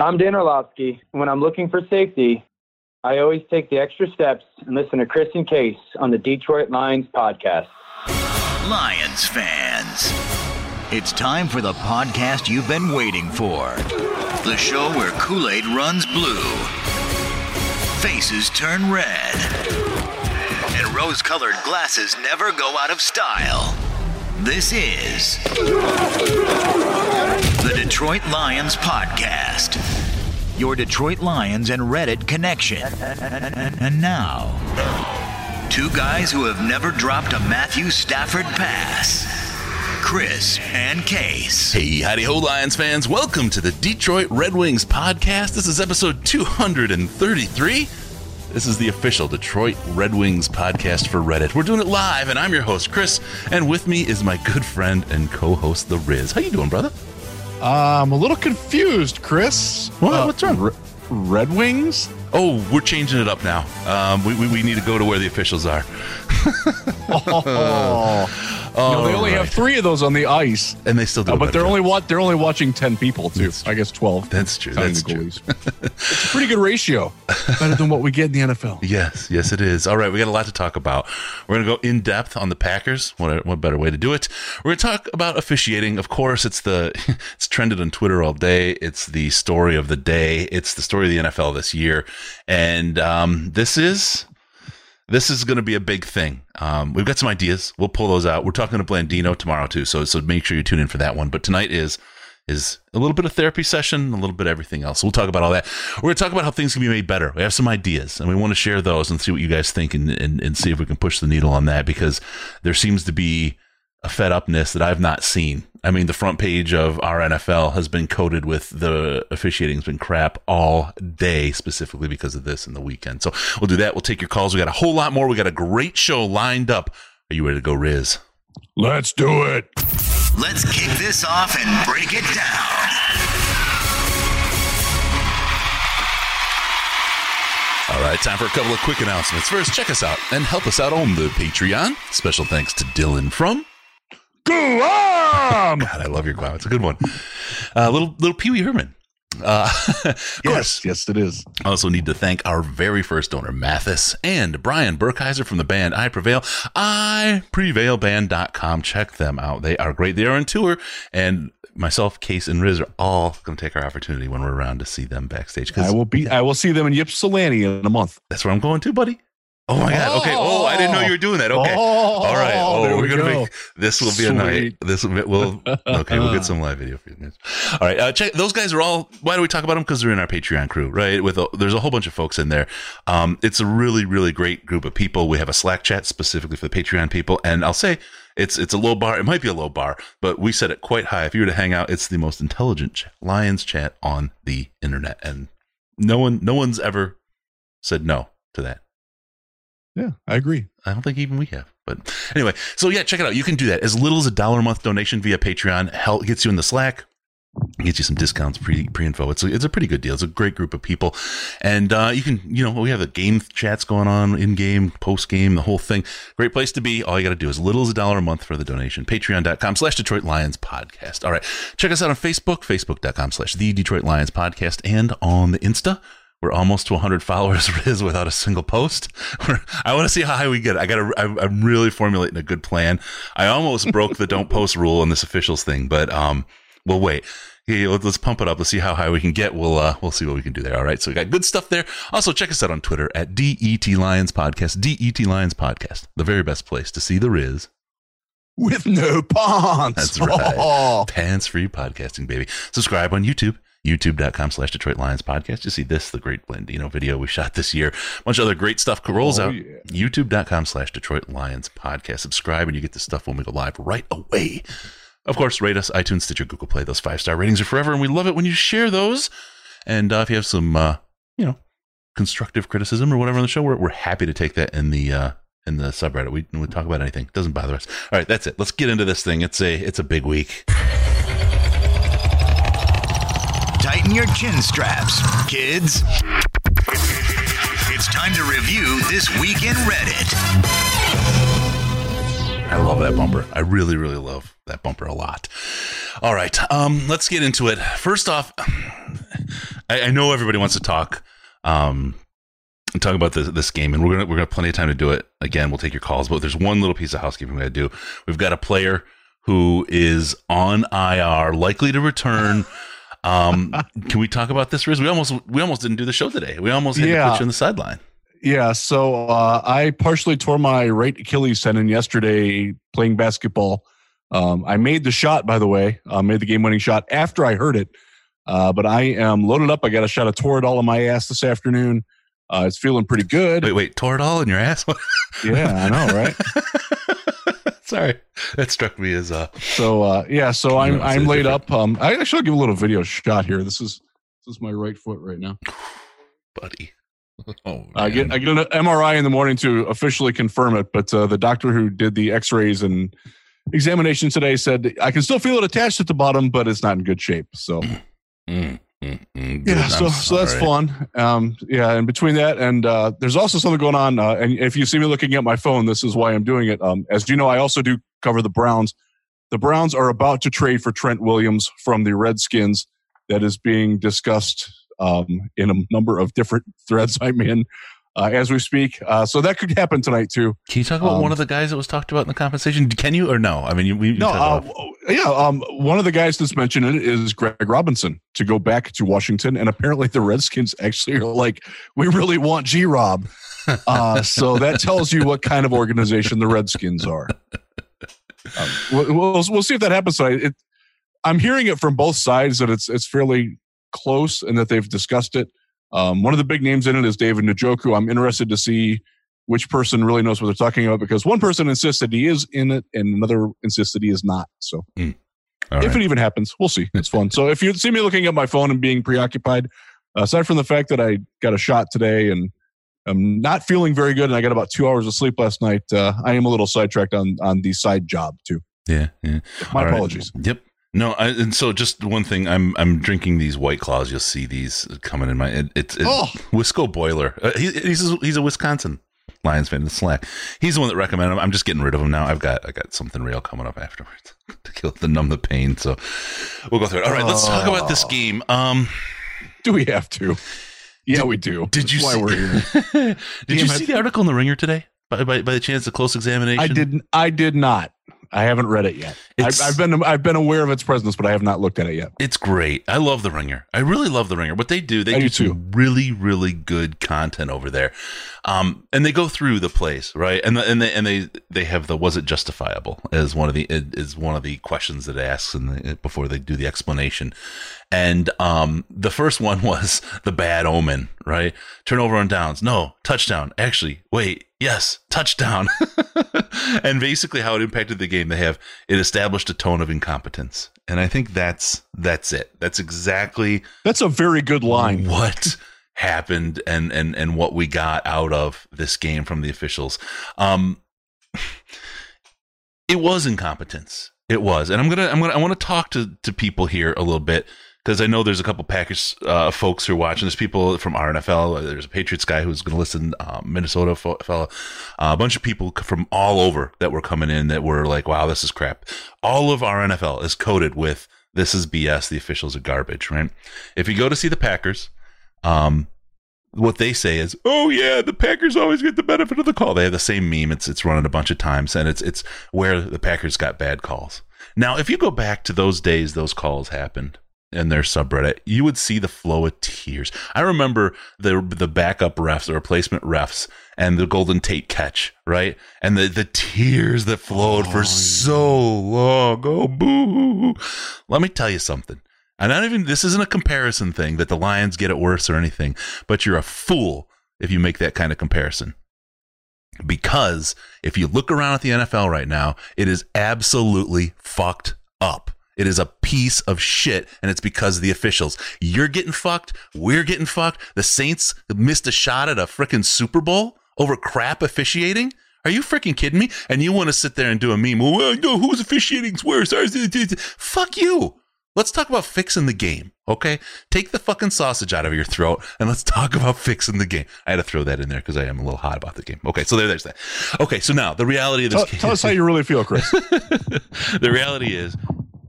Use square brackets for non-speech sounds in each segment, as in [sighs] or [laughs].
I'm Dan Orlovsky. When I'm looking for safety, I always take the extra steps and listen to Chris and Case on the Detroit Lions podcast. Lions fans, it's time for the podcast you've been waiting for. The show where Kool Aid runs blue, faces turn red, and rose colored glasses never go out of style. This is the Detroit Lions Podcast, your Detroit Lions and Reddit connection. And now, two guys who have never dropped a Matthew Stafford pass. Chris and Case. Hey, howdy ho, Lions fans. Welcome to the Detroit Red Wings podcast. This is episode 233. This is the official Detroit Red Wings podcast for Reddit. We're doing it live, and I'm your host, Chris, and with me is my good friend and co-host, The Riz. How you doing, brother? I'm a little confused, Chris. What? What's wrong? Re- Red Wings? Oh, we're changing it up now. Um, we, we, we need to go to where the officials are. [laughs] Oh, no, they only right. have three of those on the ice, and they still do. Uh, but they're job. only wa- they're only watching ten people too. That's I guess twelve. That's true. counting That's true. [laughs] it's a pretty good ratio, better than what we get in the NFL. Yes, yes, it is. All right, we got a lot to talk about. We're going to go in depth on the Packers. What what better way to do it? We're going to talk about officiating. Of course, it's the [laughs] it's trended on Twitter all day. It's the story of the day. It's the story of the NFL this year, and um, this is this is going to be a big thing. Um, we've got some ideas. We'll pull those out. We're talking to Blandino tomorrow too, so so make sure you tune in for that one. But tonight is is a little bit of therapy session, a little bit everything else. We'll talk about all that. We're going to talk about how things can be made better. We have some ideas, and we want to share those and see what you guys think, and, and, and see if we can push the needle on that because there seems to be a fed upness that I've not seen. I mean, the front page of our NFL has been coated with the officiating has been crap all day, specifically because of this and the weekend. So we'll do that. We'll take your calls. We got a whole lot more. We got a great show lined up. Are you ready to go, Riz? Let's do it. Let's kick this off and break it down. All right, time for a couple of quick announcements. First, check us out and help us out on the Patreon. Special thanks to Dylan from. Guam! God, I love your Guam. It's a good one. Uh, little little Pee Wee Herman. Uh, [laughs] of course, yes, yes, it is. I also need to thank our very first donor, Mathis, and Brian Burkheiser from the band I Prevail. I IPrevailBand.com. Check them out. They are great. They are on tour, and myself, Case, and Riz are all going to take our opportunity when we're around to see them backstage. I will be. I will see them in Ypsilanti in a month. That's where I'm going to, buddy. Oh my God. Okay. Oh, I didn't know you were doing that. Okay. Oh, All right. Oh, we're we gonna go. make this will be a night. This will be, we'll okay. We'll get some live video for you. guys. All right. Uh, check those guys are all. Why do we talk about them? Because they're in our Patreon crew, right? With a, there's a whole bunch of folks in there. Um, it's a really really great group of people. We have a Slack chat specifically for the Patreon people, and I'll say it's it's a low bar. It might be a low bar, but we set it quite high. If you were to hang out, it's the most intelligent ch- Lions chat on the internet, and no one no one's ever said no to that. Yeah, I agree. I don't think even we have. But anyway, so yeah, check it out. You can do that. As little as a dollar a month donation via Patreon help gets you in the Slack. Gets you some discounts, pre pre info. It's a, it's a pretty good deal. It's a great group of people, and uh, you can you know we have the game chats going on in game, post game, the whole thing. Great place to be. All you got to do is little as a dollar a month for the donation. Patreon.com slash Detroit Lions podcast. All right, check us out on Facebook, Facebook.com slash the Detroit Lions podcast, and on the Insta. We're almost to 100 [laughs] followers, Riz, without a single post. We're, I want to see how high we get. I got to. I'm really formulating a good plan. I almost broke the don't post rule on this officials thing, but um, we'll wait let's, let's pump it up. Let's see how high we can get. We'll uh, we'll see what we can do there. All right. So we got good stuff there. Also, check us out on Twitter at DET Lions Podcast. DET Lions Podcast, the very best place to see the Riz. With no pants. That's right. [laughs] Oh. Pants free podcasting, baby. Subscribe on YouTube. YouTube.com slash Detroit Lions podcast. You see this, the great Blandino video we shot this year. A bunch of other great stuff rolls Oh, out. yeah. YouTube.com slash Detroit Lions podcast. Subscribe and you get the stuff when we go live right away. Of course, rate us, iTunes, Stitcher, Google Play. Those five star ratings are forever, and we love it when you share those. And uh, if you have some, uh, you know, constructive criticism or whatever on the show, we're, we're happy to take that in the uh, in the subreddit. We we talk about anything. Doesn't bother us. All right, that's it. Let's get into this thing. It's a it's a big week. Tighten your chin straps, kids. It's time to review this week in Reddit. I love that bumper. I really, really love that bumper a lot. All right, um, let's get into it. First off, I, I know everybody wants to talk, um, talk about this this game, and we're gonna we're gonna have plenty of time to do it. Again, we'll take your calls, but there's one little piece of housekeeping we gotta do. We've got a player who is on IR, likely to return. Um, can we talk about this, Riz? We almost we almost didn't do the show today. We almost had to Yeah. put you on the sideline. Yeah, so uh, I partially tore my right Achilles tendon yesterday playing basketball. Um, I made the shot, by the way, uh, made the game-winning shot after I heard it. Uh, but I am loaded up. I got a shot of Toradol on my ass this afternoon. Uh, it's feeling pretty good. Wait, wait, tore it all in your ass? [laughs] Yeah, I know, right? [laughs] [laughs] Sorry, that struck me as uh. So uh, yeah, so I'm I'm laid different. up. Um, I actually I'll give a little video shot here. This is this is my right foot right now. buddy. [laughs] Oh, I get. I get an MRI in the morning to officially confirm it, but uh, the doctor who did the X-rays and examination today said I can still feel it attached at the bottom, but it's not in good shape. So Mm, mm, mm, good. yeah, so so that's fun. Um, yeah, and between that and uh, there's also something going on. Uh, and if you see me looking at my phone, this is why I'm doing it. Um, as you know, I also do cover the Browns. The Browns are about to trade for Trent Williams from the Redskins. That is being discussed um, in a number of different [laughs] threads I'm in uh, as we speak. Uh, so that could happen tonight too. Can you talk about Um, one of the guys that was talked about in the compensation? Can you or no? I mean, you, we, No, uh, yeah. Um, one of the guys that's mentioned it is Greg Robinson to go back to Washington, and apparently the Redskins actually are like, we really want G Rob. [laughs] Uh, so that tells you what kind of organization the Redskins are. Um, we'll, we'll we'll see if that happens tonight. It, I'm hearing it from both sides that it's it's fairly close and that they've discussed it. Um, one of the big names in it is David Njoku. I'm interested to see which person really knows what they're talking about because one person insists that he is in it and another insists that he is not. So All if right. it even happens, we'll see. It's fun. so if you see me looking at my phone and being preoccupied, aside from the fact that I got a shot today and I'm not feeling very good and I got about two hours of sleep last night, uh, I am a little sidetracked on on the side job too. yeah, yeah. My All right. apologies. Yep. No, I, and so just one thing, I'm I'm drinking these White Claws. You'll see these coming in my. It, it's it's Oh. Wisco Boiler. Uh, he, he's a, he's a Wisconsin Lions fan in Slack. He's the one that recommended him. I'm just getting rid of him now. I've got I got something real coming up afterwards [laughs] to kill to numb the pain. So we'll go through it. All right, let's talk about this Oh. game. Um, Do we have to? Yeah, we do. did you why see, we're here. [laughs] did you see it. the article in the Ringer today? By, by, by the chance, a close examination. I didn't. I did not. I haven't read it yet. I've, I've been I've been aware of its presence, but I have not looked at it yet. It's great. I love the Ringer. I really love the Ringer. What they do, they I do, do some really, really good content over there. Um, and they go through the place right? And the, and they and they they have the was it justifiable as one of the is one of the questions that it asks in the, before they do the explanation. And um, the first one [laughs] was the bad omen, right? Turnover on downs, no touchdown. Actually, wait, yes, touchdown. [laughs] and basically, how it impacted the game, they have it established a tone of incompetence, and I think that's that's it. That's exactly That's a very good line. what happened and and and what we got out of this game from the officials. Um, it was incompetence. It was, and I'm gonna I'm gonna I want to talk to to people here a little bit because I know there's a couple Packers uh, folks who are watching. There's people from RNFL. There's a Patriots guy who's going to listen. Um, Minnesota fo- uh, a bunch of people from all over that were coming in that were like, "Wow, this is crap." All of RNFL is coated with this is BS. The officials are garbage, right? If you go to see the Packers, um, what they say is, "Oh yeah, the Packers always get the benefit of the call." They have the same meme. It's it's running a bunch of times, and it's it's where the Packers got bad calls. Now, if you go back to those days, those calls happened. In their subreddit, you would see the flow of tears. I remember the the backup refs, the replacement refs, and the Golden Tate catch, right? And the the tears that flowed oh, for so long. Oh, boo! Let me tell you something. And not even this isn't a comparison thing that the Lions get it worse or anything, but you're a fool if you make that kind of comparison. Because if you look around at the NFL right now, it is absolutely fucked up. It is a piece of shit, and it's because of the officials. You're getting fucked. We're getting fucked. The Saints missed a shot at a freaking Super Bowl over crap officiating. Are you freaking kidding me? And you want to sit there and do a meme? Oh, well, no, who's officiating's worse? Fuck you. Let's talk about fixing the game, okay? Take the fucking sausage out of your throat and let's talk about fixing the game. I had to throw that in there because I am a little hot about the game. Okay, so there, there's that. Okay, so now the reality of this. Tell, tell us how you [laughs] really feel, Chris. [laughs] the reality is,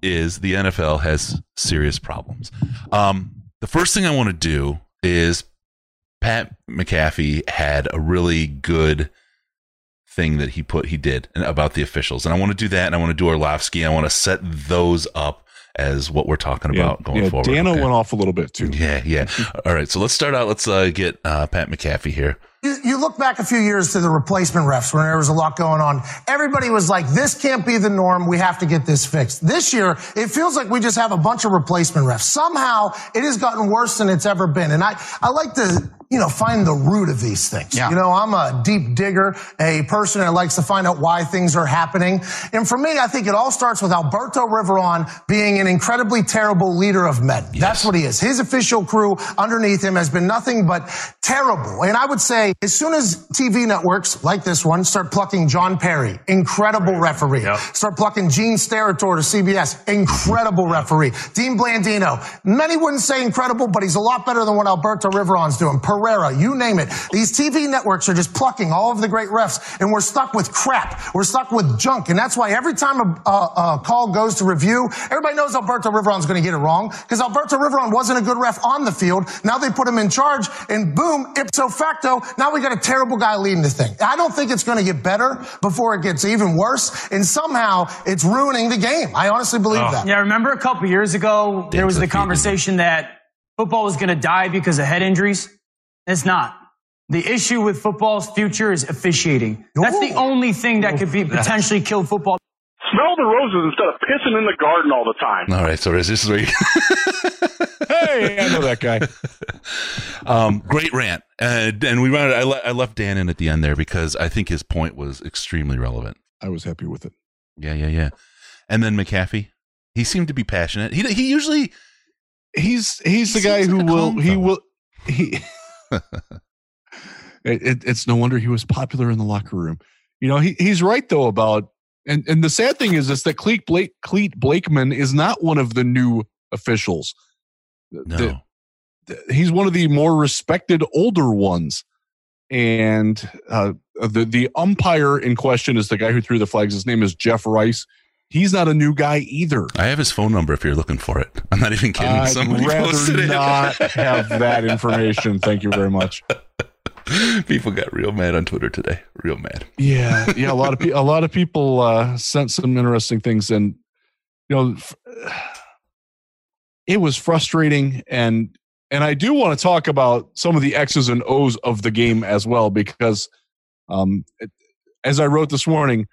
is the NFL has serious problems. Um, the first thing I want to do is Pat McAfee had a really good thing that he put he did about the officials, and I want to do that, and I want to do Orlovsky. I want to set those up as what we're talking about yeah, going yeah, forward. Dana okay. went off a little bit too. Yeah, yeah. [laughs] All right, so let's start out. Let's uh, get uh, Pat McAfee here. You, you, look back a few years to the replacement refs when there was a lot going on. Everybody was like, this can't be the norm. We have to get this fixed. This year, it feels like we just have a bunch of replacement refs. Somehow, it has gotten worse than it's ever been. And I, I like to you know, find the root of these things. Yeah. You know, I'm a deep digger, a person that likes to find out why things are happening. And for me, I think it all starts with Alberto Riveron being an incredibly terrible leader of men. Yes. That's what he is. His official crew underneath him has been nothing but terrible. And I would say as soon as TV networks like this one start plucking John Parry, incredible referee, yep. start plucking Gene Steratore to CBS, incredible referee, Dean Blandino, many wouldn't say incredible, but he's a lot better than what Alberto Riveron's doing. Pereira, you name it. These TV networks are just plucking all of the great refs, and we're stuck with crap. We're stuck with junk, and that's why every time a, a, a call goes to review, everybody knows Alberto Riveron's going to get it wrong because Alberto Riveron wasn't a good ref on the field. Now they put him in charge, and boom, ipso facto, now we got a terrible guy leading the thing. I don't think it's going to get better before it gets even worse, and somehow it's ruining the game. I honestly believe oh. that. Yeah, I remember a couple years ago, there was the conversation that football was going to die because of head injuries. It's not. The issue with football's future is officiating. That's the only thing that could be potentially kill football. Smell the roses instead of pissing in the garden all the time. All right, so this is where you... [laughs] hey, I know that guy. Um, great rant, and and we ran. I, le- I left Dan in at the end there because I think his point was extremely relevant. I was happy with it. Yeah, yeah, yeah. And then McAfee, he seemed to be passionate. He he usually he's he's he the guy who will he will [laughs] he it, it, it's no wonder he was popular in the locker room. You know, he, he's right though about and and the sad thing is is that Clete Blake Clete Blakeman is not one of the new officials. No. The, the, he's one of the more respected older ones. And uh, the the umpire in question is the guy who threw the flags. His name is Jeff Rice. He's not a new guy either. I have his phone number if you're looking for it. I'm not even kidding. I'd Somebody rather not have that information. Thank you very much. [laughs] People got real mad on Twitter today. Real mad. Yeah, yeah. A lot of pe- a lot of people uh, sent some interesting things, and you know, it was frustrating. And and I do want to talk about some of the X's and O's of the game as well, because um, as I wrote this morning,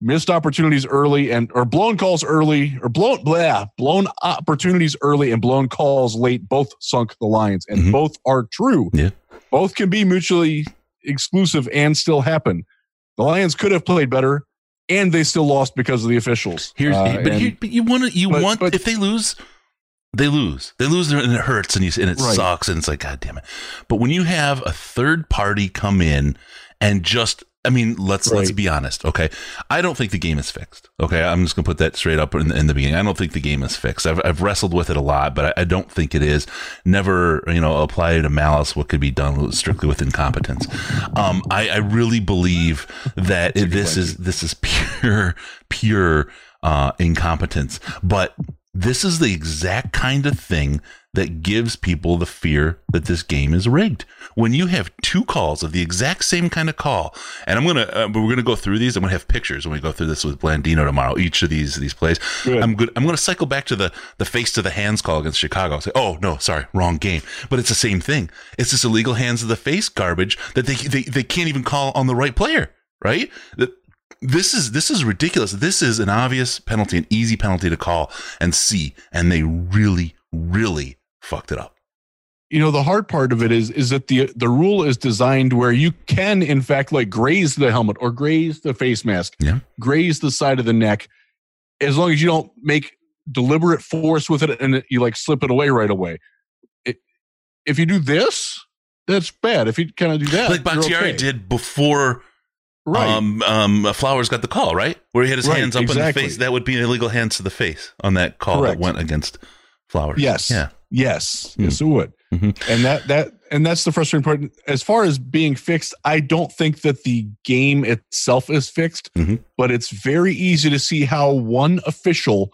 missed opportunities early and or blown calls early or blown blah, blown opportunities early and blown calls late both sunk the Lions and mm-hmm. both are true. Yeah. Both can be mutually exclusive and still happen. The Lions could have played better and they still lost because of the officials. Here's, uh, but, and, here, but you want to, you but, want but, if they lose, they lose. They lose and it hurts and, you, and it right. sucks and it's like god damn it. But when you have a third party come in and just I mean, let's right. let's be honest, okay? I don't think the game is fixed. Okay, I'm just gonna put that straight up in the, in the beginning. I don't think the game is fixed. I've, I've wrestled with it a lot, but I, I, don't think it is. Never, you know, apply to malice what could be done strictly with incompetence. Um, I, I really believe that this is this is [laughs] pure pure uh, incompetence, but this is the exact kind of thing that gives people the fear that this game is rigged. When you have two calls of the exact same kind of call, and I'm gonna uh, we're gonna go through these. I'm gonna have pictures when we go through this with Blandino tomorrow. Each of these these plays. Good. I'm good. I'm gonna cycle back to the the face to the hands call against Chicago. I'll say, oh no, sorry, wrong game. But it's the same thing. It's this illegal hands of the face garbage that they they, they can't even call on the right player. Right? this is this is ridiculous. This is an obvious penalty, an easy penalty to call and see, and they really, really fucked it up. You know, the hard part of it is is that the the rule is designed where you can, in fact, like graze the helmet or graze the face mask, yeah. graze the side of the neck, as long as you don't make deliberate force with it and you like slip it away right away. It, if you do this, that's bad. If you kind of do that, like Bakhtiari okay. did before Right. Um, um, Flowers got the call, right? Where he had his right, hands up exactly. in the face. That would be an illegal hands to the face on that call Correct. that went against Flowers. Yes. Yeah. Yes. Mm. Yes, it would. Mm-hmm. And that that and that's the frustrating part. As far as being fixed, I don't think that the game itself is fixed, mm-hmm. but it's very easy to see how one official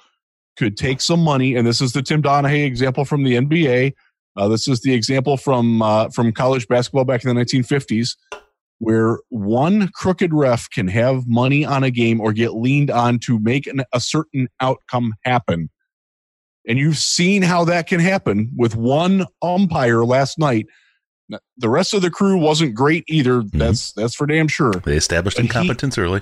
could take some money. And this is the Tim Donaghy example from the NBA. Uh, this is the example from uh, from college basketball back in the 1950s where one crooked ref can have money on a game or get leaned on to make an, a certain outcome happen. And you've seen how that can happen with one umpire last night. The rest of the crew wasn't great either. Mm-hmm. That's that's for damn sure. They established but incompetence he, early.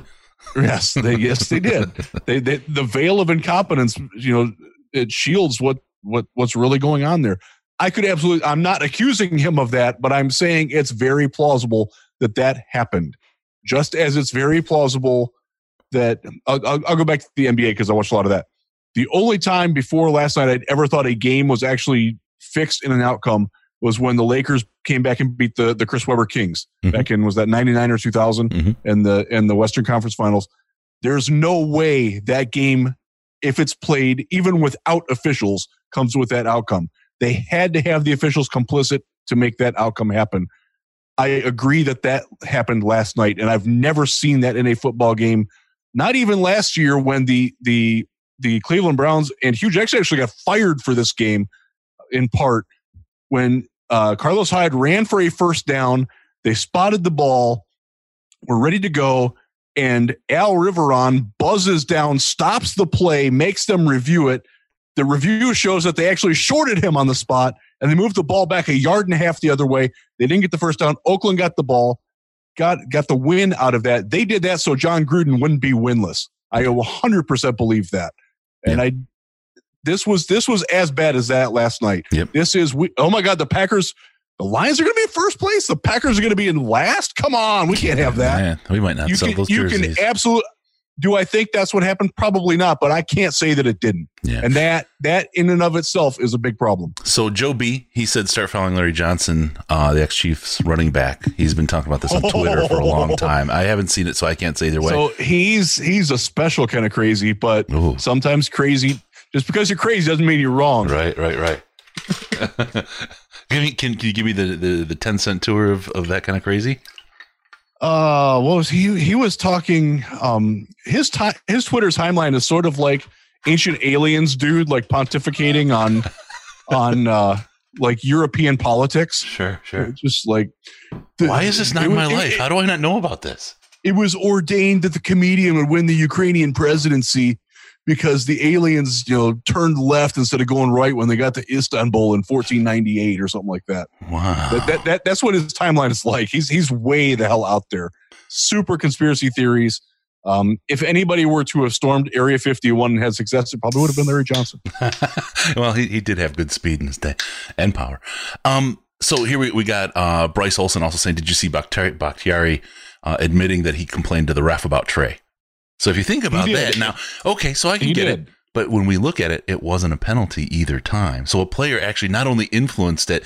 Yes, they yes they did. [laughs] they, they the veil of incompetence, you know, it shields what what what's really going on there. I could absolutely. I'm not accusing him of that, but I'm saying it's very plausible that that happened. Just as it's very plausible that I'll, I'll, I'll go back to the NBA because I watched a lot of that. The only time before last night I'd ever thought a game was actually fixed in an outcome was when the Lakers came back and beat the the Chris Webber Kings mm-hmm. back in was that 99 or 2000 mm-hmm. and the and the Western Conference Finals. There's no way that game if it's played even without officials comes with that outcome. They had to have the officials complicit to make that outcome happen. I agree that that happened last night, and I've never seen that in a football game. Not even last year when the the the Cleveland Browns and Hue Jackson actually got fired for this game, in part when uh, Carlos Hyde ran for a first down. They spotted the ball, were ready to go, and Al Riveron buzzes down, stops the play, makes them review it. The review shows that they actually shorted him on the spot and they moved the ball back a yard and a half the other way. They didn't get the first down. Oakland got the ball, got got the win out of that. They did that so Jon Gruden wouldn't be winless. I 100% believe that. And I this was this was as bad as that last night. Yep. This is we, oh my god, the Packers the Lions are going to be in first place. The Packers are going to be in last. Come on, we can't have that. Man, we might not you sell can, those You can absolutely do I think that's what happened? Probably not, but I can't say that it didn't. Yeah. And that that in and of itself is a big problem. So Joe B, he said start following Larry Johnson, uh, the ex Chiefs running back. He's been talking about this on Twitter for a long [laughs] time. I haven't seen it, so I can't say either way. So he's he's a special kind of crazy, but Ooh. sometimes crazy just because you're crazy doesn't mean you're wrong. Right, right, right. [laughs] can, can, can you give me the, the, the 10 cent tour of, of that kind of crazy? Uh what was he he was talking um his time his twitter timeline is sort of like ancient aliens dude like pontificating on [laughs] on uh like european politics. Sure sure. Just like the, why is this not in my it, life? how do i not know about this? It was ordained that the comedian would win the ukrainian presidency because the aliens, you know, turned left instead of going right when they got to Istanbul in 1498 or something like that. Wow. That, that, that, that's what his timeline is like. He's, he's way the hell out there. Super conspiracy theories. Um, if anybody were to have stormed Area 51 and had success, it probably would have been Larry Johnson. [laughs] well, he, he did have good speed in his day and power. Um, so here we, we got uh, Bryce Olson also saying, Did you see Bakhtiari, Bakhtiari uh, admitting that he complained to the ref about Trey? So if you think about that now, okay, so I can he get did. it. But when we look at it, it wasn't a penalty either time. So a player actually not only influenced it,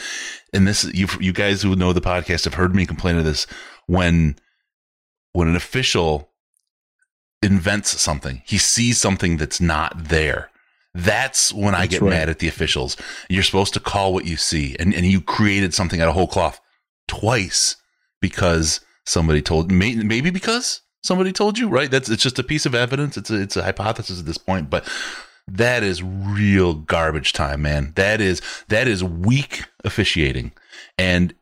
and this you you guys who know the podcast have heard me complain of this when when an official invents something, he sees something that's not there. That's when that's I get right. mad at the officials. You're supposed to call what you see, and, and you created something out of whole cloth twice because somebody told maybe because somebody told you, right? That's it's just a piece of evidence. It's a, it's a hypothesis at this point, but that is real garbage time, man. That is that is weak officiating. And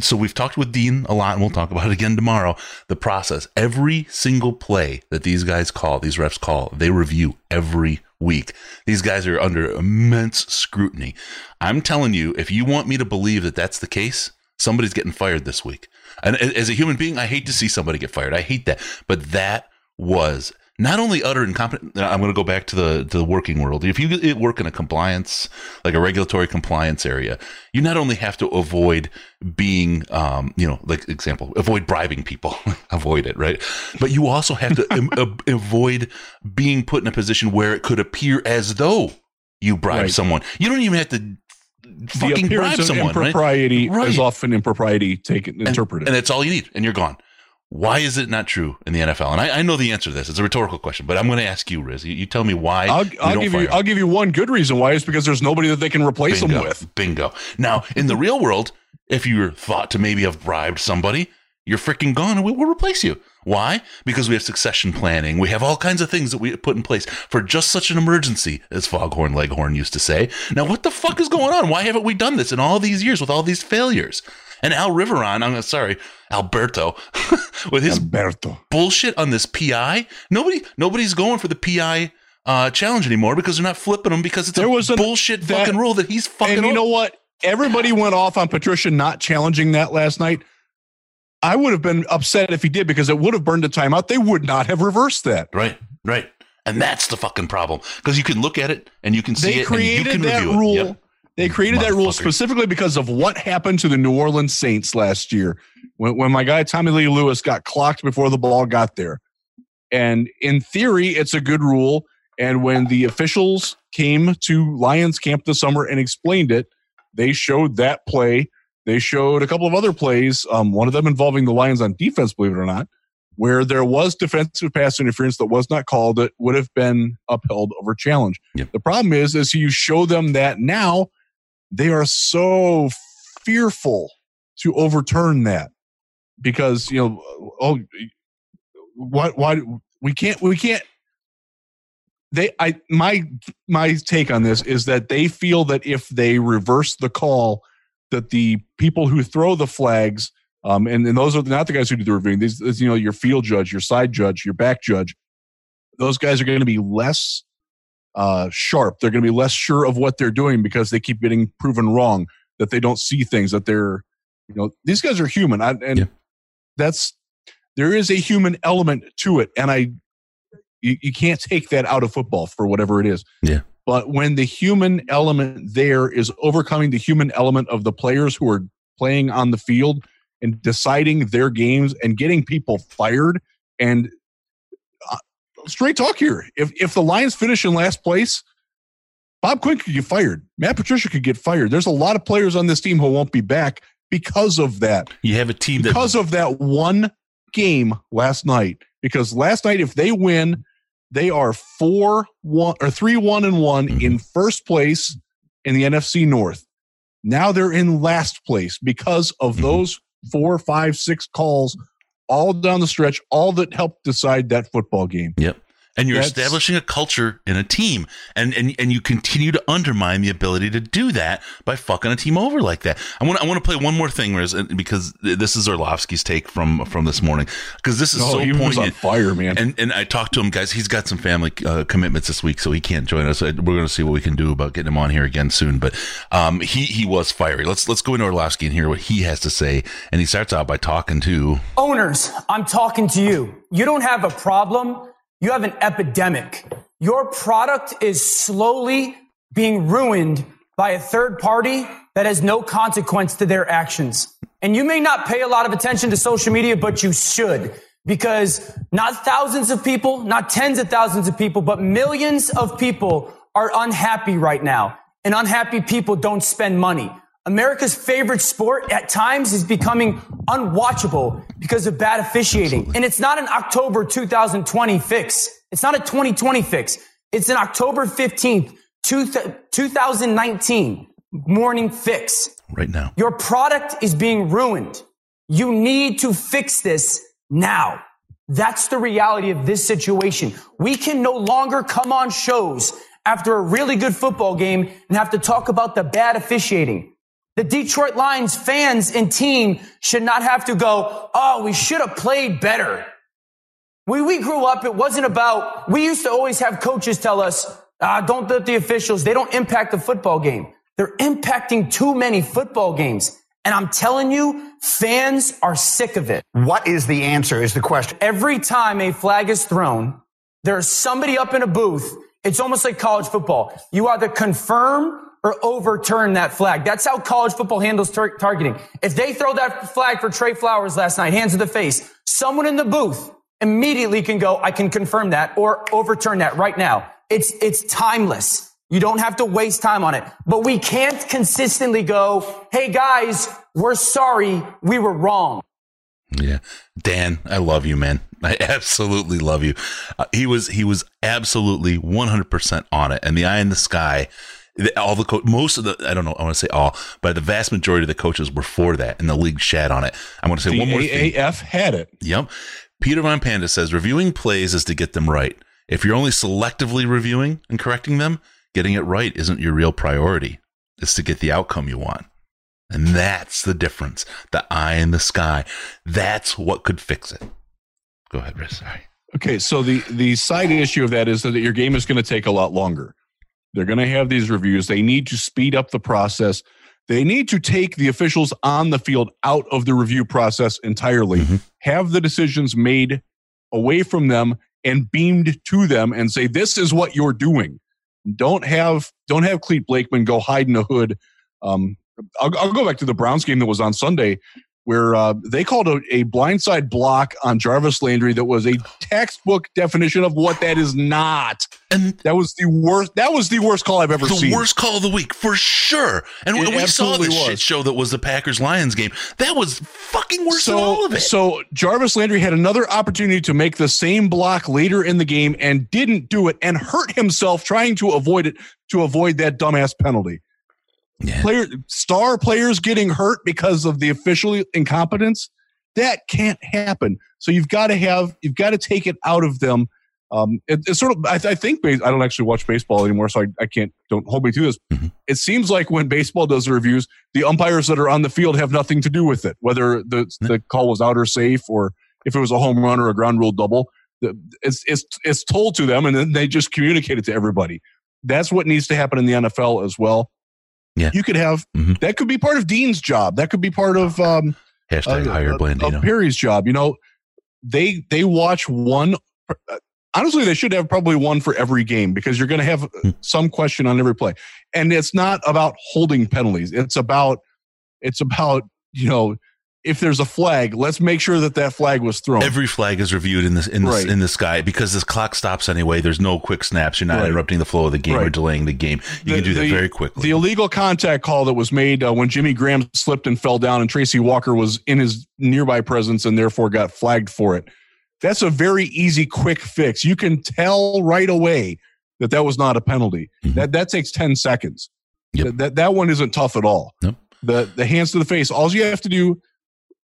so we've talked with Dean a lot, and we'll talk about it again tomorrow. The process, every single play that these guys call, these refs call, they review every week. These guys are under immense scrutiny. I'm telling you, if you want me to believe that that's the case, somebody's getting fired this week. And as a human being, I hate to see somebody get fired. I hate that. But that was not only utter incompetence. I'm going to go back to the to the working world. If you work in a compliance, like a regulatory compliance area, you not only have to avoid being, um, you know, like example, avoid bribing people, [laughs] avoid it, right? But you also have to [laughs] avoid being put in a position where it could appear as though you bribe right. someone. You don't even have to fucking bribe someone. Impropriety right? is often impropriety taken interpreted, and that's all you need, and you're gone. Why is it not true in the NFL? And I, I know the answer to this. It's a rhetorical question, but I'm going to ask you, Riz. You, you tell me why. I'll, I'll give you. I'll give you one good reason why. Is because there's nobody that they can replace Bingo. them with. Bingo. Now, in the real world, if you're thought to maybe have bribed somebody, you're freaking gone, and we will replace you. Why? Because we have succession planning. We have all kinds of things that we put in place for just such an emergency, as Foghorn Leghorn used to say. Now, what the fuck is going on? Why haven't we done this in all these years with all these failures? And Al Riveron, I'm sorry, Alberto, [laughs] with his Alberto. bullshit on this PI. Nobody, nobody's going for the PI uh, challenge anymore because they're not flipping them because it's there a was a bullshit that, fucking rule that he's fucking. And you know what? Everybody went off on Patricia not challenging that last night. I would have been upset if he did because it would have burned a timeout. They would not have reversed that. Right, right. And that's the fucking problem because you can look at it and you can see they it. Created and you can that rule. Yep. They created that rule specifically because of what happened to the New Orleans Saints last year when, when my guy Tommy Lee Lewis got clocked before the ball got there. And in theory, it's a good rule. And when the officials came to Lions camp this summer and explained it, they showed that play. They showed a couple of other plays, um, one of them involving the Lions on defense, believe it or not, where there was defensive pass interference that was not called that would have been upheld over challenge. Yep. The problem is, is you show them that now they are so fearful to overturn that because you know oh what why we can't we can't they i my my take on this is that they feel that if they reverse the call that the people who throw the flags um and, and those are not the guys who do the reviewing these you know your field judge your side judge your back judge those guys are going to be less uh, sharp. They're going to be less sure of what they're doing because they keep getting proven wrong. That they don't see things. That they're, you know, these guys are human, I, and yeah. that's there is a human element to it, and I, you, you can't take that out of football for whatever it is. Yeah. But when the human element there is overcoming the human element of the players who are playing on the field and deciding their games and getting people fired and uh, straight talk here. If if the Lions finish in last place, Bob Quinn could get fired. Matt Patricia could get fired. There's a lot of players on this team who won't be back because of that. You have a team because that- of that one game last night. Because last night, if they win, they are four one or three one and one mm-hmm. in first place in the NFC North. Now they're in last place because of mm-hmm. those four, five, six calls all down the stretch, all that helped decide that football game. Yep. And you're That's, establishing a culture in a team, and, and and you continue to undermine the ability to do that by fucking a team over like that. I want I want to play one more thing, Riz, because this is Orlovsky's take from from this morning, because this is so he poignant. Was on fire, man. And and I talked to him, guys. He's got some family uh, commitments this week, so he can't join us. We're going to see what we can do about getting him on here again soon. But um, he he was fiery. Let's let's go into Orlovsky and hear what he has to say. And he starts out by talking to owners. I'm talking to you. You don't have a problem you have an epidemic. Your product is slowly being ruined by a third party that has no consequence to their actions. And you may not pay a lot of attention to social media, but you should because not thousands of people, not tens of thousands of people, but millions of people are unhappy right now. And unhappy people don't spend money. America's favorite sport at times is becoming unwatchable because of bad officiating. And it's not an October 2020 fix. It's not a 2020 fix. It's an October 15th, two 2019 morning fix. Right now. Your product is being ruined. You need to fix this now. That's the reality of this situation. We can no longer come on shows after a really good football game and have to talk about the bad officiating. The Detroit Lions fans and team should not have to go, oh, we should have played better. When we grew up, it wasn't about, we used to always have coaches tell us, ah, don't let the officials, they don't impact the football game. They're impacting too many football games. And I'm telling you, fans are sick of it. What is the answer is the question. Every time a flag is thrown, there's somebody up in a booth. It's almost like college football. You either confirm or overturn that flag. That's how college football handles tar- targeting. If they throw that flag for Trey Flowers last night, hands to the face, someone in the booth immediately can go, I can confirm that or overturn that right now. It's, it's timeless. You don't have to waste time on it. But we can't consistently go, hey guys, we're sorry, we were wrong. Yeah. Dan, I love you, man. [laughs] I absolutely love you. Uh, he was he was absolutely 100% on it. And the eye in the sky, all the co- most of the I don't know, I want to say all, but the vast majority of the coaches were for that and the league shat on it. I want to say the one more thing. AAF had it. Yep. Peter Von Panda says reviewing plays is to get them right. If you're only selectively reviewing and correcting them, getting it right isn't your real priority. It's to get the outcome you want. And that's the difference. The eye in the sky. That's what could fix it. Go ahead, Riz. Sorry. Okay, so the the side issue of that is that your game is going to take a lot longer. They're going to have these reviews. They need to speed up the process. They need to take the officials on the field out of the review process entirely. Mm-hmm. Have the decisions made away from them and beamed to them and say this is what you're doing. Don't have don't have Clete Blakeman go hide in a hood. Um, I'll, I'll go back to the Browns game that was on Sunday where uh, they called a, a blindside block on Jarvis Landry that was a textbook definition of what that is not. And that was the worst. That was the worst call I've ever the seen. The worst call of the week for sure. And It we saw this shit show that was the Packers Lions game. That was fucking worse so, than all of it. So Jarvis Landry had another opportunity to make the same block later in the game and didn't do it and hurt himself trying to avoid it to avoid that dumbass penalty. Yeah. Player star players getting hurt because of the official incompetence that can't happen. So you've got to have you've got to take it out of them. Um, it, it's sort of I, I think I don't actually watch baseball anymore, so I, I can't don't hold me to this. Mm-hmm. It seems like when baseball does the reviews, the umpires that are on the field have nothing to do with it, whether the the call was out or safe, or if it was a home run or a ground rule double. It's it's it's told to them, and then they just communicate it to everybody. That's what needs to happen in the NFL as well. Yeah. You could have Mhm. that could be part of Dean's job. That could be part of um, Hashtag uh, hire uh, Blandino. Parry's job. You know, they they watch one. uh, Honestly, they should have probably one for every game because you're going to have Hmm. some question on every play, and it's not about holding penalties. It's about it's about you know if there's a flag, let's make sure that that flag was thrown. Every flag is reviewed in this in this Right. in the sky because this clock stops anyway. There's no quick snaps. You're not Right. interrupting the flow of the game or delaying the game. You The- can do that the- very quickly. The illegal contact call that was made uh, when Jimmy Graham slipped and fell down, and Tracy Walker was in his nearby presence and therefore got flagged for it. That's a very easy, quick fix. You can tell right away that that was not a penalty. Mhm. That that takes ten seconds. Yep. That, that that one isn't tough at all. Nope. The the hands to the face. All you have to do.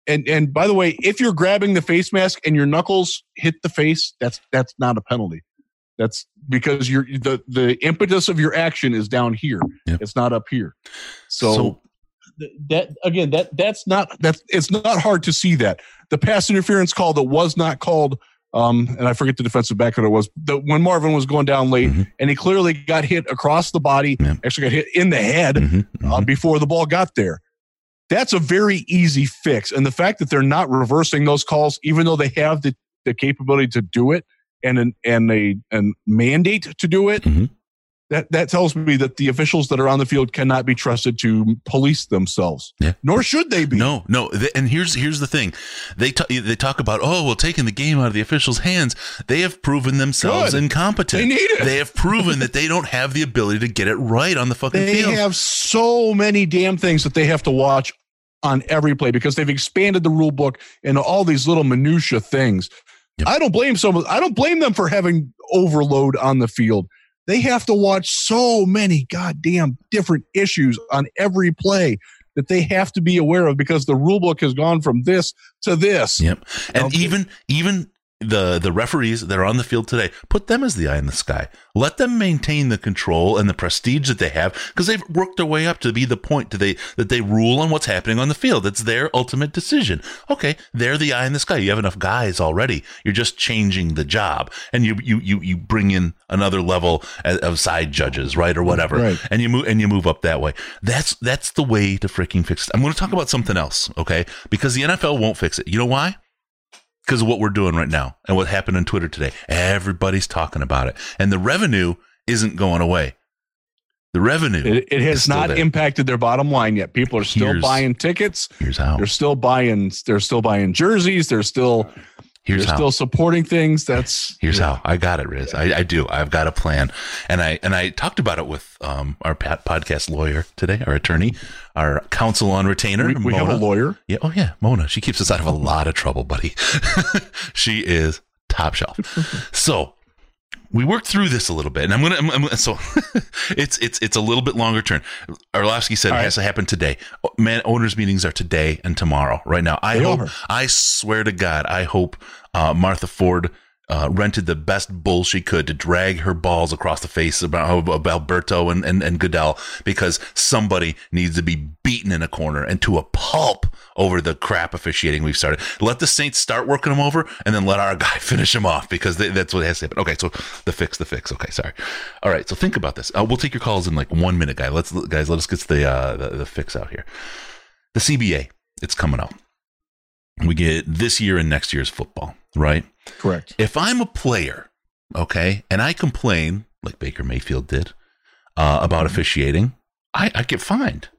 And and by the way, if you're grabbing the face mask and your knuckles hit the face, that's that's not a penalty. That's because you're the the impetus of your action is down here. Yep. It's not up here. So, So- th- that again, that that's not that's it's not hard to see that the pass interference call that was not called. Um, and I forget the defensive back that it was. The, when Marvin was going down late, Mhm. and he clearly got hit across the body. Actually, got hit in the head Mhm, uh, mhm. before the ball got there. That's a very easy fix. And the fact that they're not reversing those calls, even though they have the, the capability to do it and an and a and mandate to do it, Mhm. that that tells me that the officials that are on the field cannot be trusted to police themselves. Yeah. Nor should they be. No, no, and here's here's the thing. They ta- they talk about oh, well, taking the game out of the officials' hands. They have proven themselves Good. incompetent. They need it. They have proven that they don't have the ability to get it right on the fucking They field. They have so many damn things that they have to watch on every play because they've expanded the rule book and all these little minutia things. Yep. I don't blame some. I don't blame them for having overload on the field. They have to watch so many goddamn different issues on every play that they have to be aware of because the rule book has gone from this to this. Yep. And Okay. even even the the referees that are on the field today put them as the eye in the sky. Let them maintain the control and the prestige that they have because they've worked their way up to be the point that they that they rule on what's happening on the field. It's their ultimate decision. Okay they're the eye in the sky. You have enough guys already. You're just changing the job. And you you you, you bring in another level of side judges right or whatever. Right. and you move and you move up that way. That's that's the way to freaking fix it. I'm going to talk about something else okay? Because the nfl won't fix it. You know why because of what we're doing right now and what happened on Twitter today. Everybody's talking about it, and the revenue isn't going away. The revenue It, it has not impacted their bottom line yet. People are still Here's- buying tickets. Here's how. They're still buying. They're still buying jerseys. They're still. Here's they're how. still supporting things. That's Here's how I got it, Riz. I, I do. I've got a plan, and I and I talked about it with um, our pat podcast lawyer today, our attorney, our counsel on retainer. We, we have a lawyer. Yeah. Oh yeah, Mona. She keeps us out of a lot of trouble, buddy. [laughs] she is top shelf. [laughs] so we worked through this a little bit, and I'm gonna. I'm, I'm- so [laughs] it's it's it's a little bit longer term. Orlovsky said it has to happen today. Man, owners meetings are today and tomorrow. Right now, I They hope. are. I swear to God, I hope uh, Martha Ford. Uh, rented the best bull she could to drag her balls across the face about, of Alberto and, and, and Goodell because somebody needs to be beaten in a corner and to a pulp over the crap officiating we've started. Let the Saints start working them over and then let our guy [laughs] finish them off because they, that's what has to happen. Okay, so the fix, the fix. Okay, sorry. All right, so think about this. Uh, we'll take your calls in like one minute, guy. Let's guys, let us get the, uh, the the fix out here. The CBA, it's coming out. We get this year and next year's football, right? Correct. If I'm a player, okay, and I complain like Baker Mayfield did uh, about officiating, I, I get fined.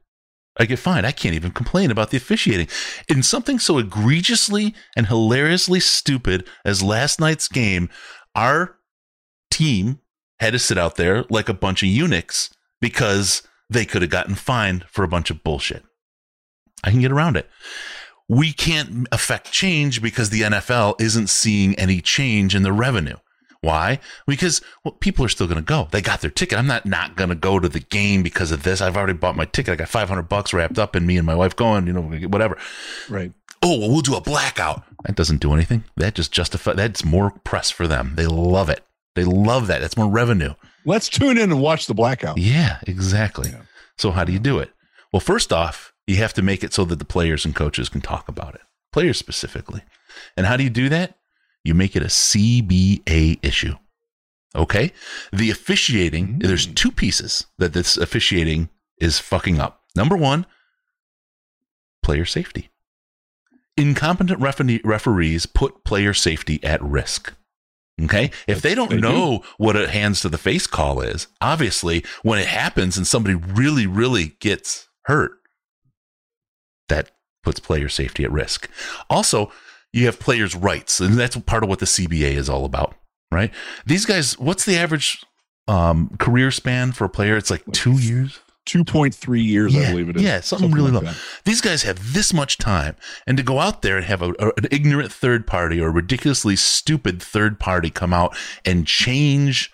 I get fined. I can't even complain about the officiating. In something so egregiously and hilariously stupid as last night's game, our team had to sit out there like a bunch of eunuchs because they could have gotten fined for a bunch of bullshit. I can get around it. We can't affect change because the NFL isn't seeing any change in the revenue. Why? Because well, people are still going to go. They got their ticket. I'm not not going to go to the game because of this. I've already bought my ticket. I got 500 bucks wrapped up in me and my wife going. You know, whatever. Right. Oh, well, we'll do a blackout. That doesn't do anything. That just justify. That's more press for them. They love it. They love that. That's more revenue. Let's tune in and watch the blackout. Yeah, exactly. So how do you do it? Well, first off, you have to make it so that the players and coaches can talk about it. Players specifically. And how do you do that? You make it a CBA issue. Okay? The officiating, mm. there's two pieces that this officiating is fucking up. Number 1, player safety. Incompetent referee- referees put player safety at risk. Okay. If they don't They do. know what a hands to the face call is, obviously, when it happens and somebody really, really gets hurt, that puts player safety at risk. Also, you have players' rights, and that's part of what the CBA is all about, right? These guys, what's the average um, career span for a player? It's like two years. 2.3 years, I believe it is. Yeah, something, really like low. that. These guys have this much time, and to go out there and have a, a- an ignorant third party or a ridiculously stupid third party come out and change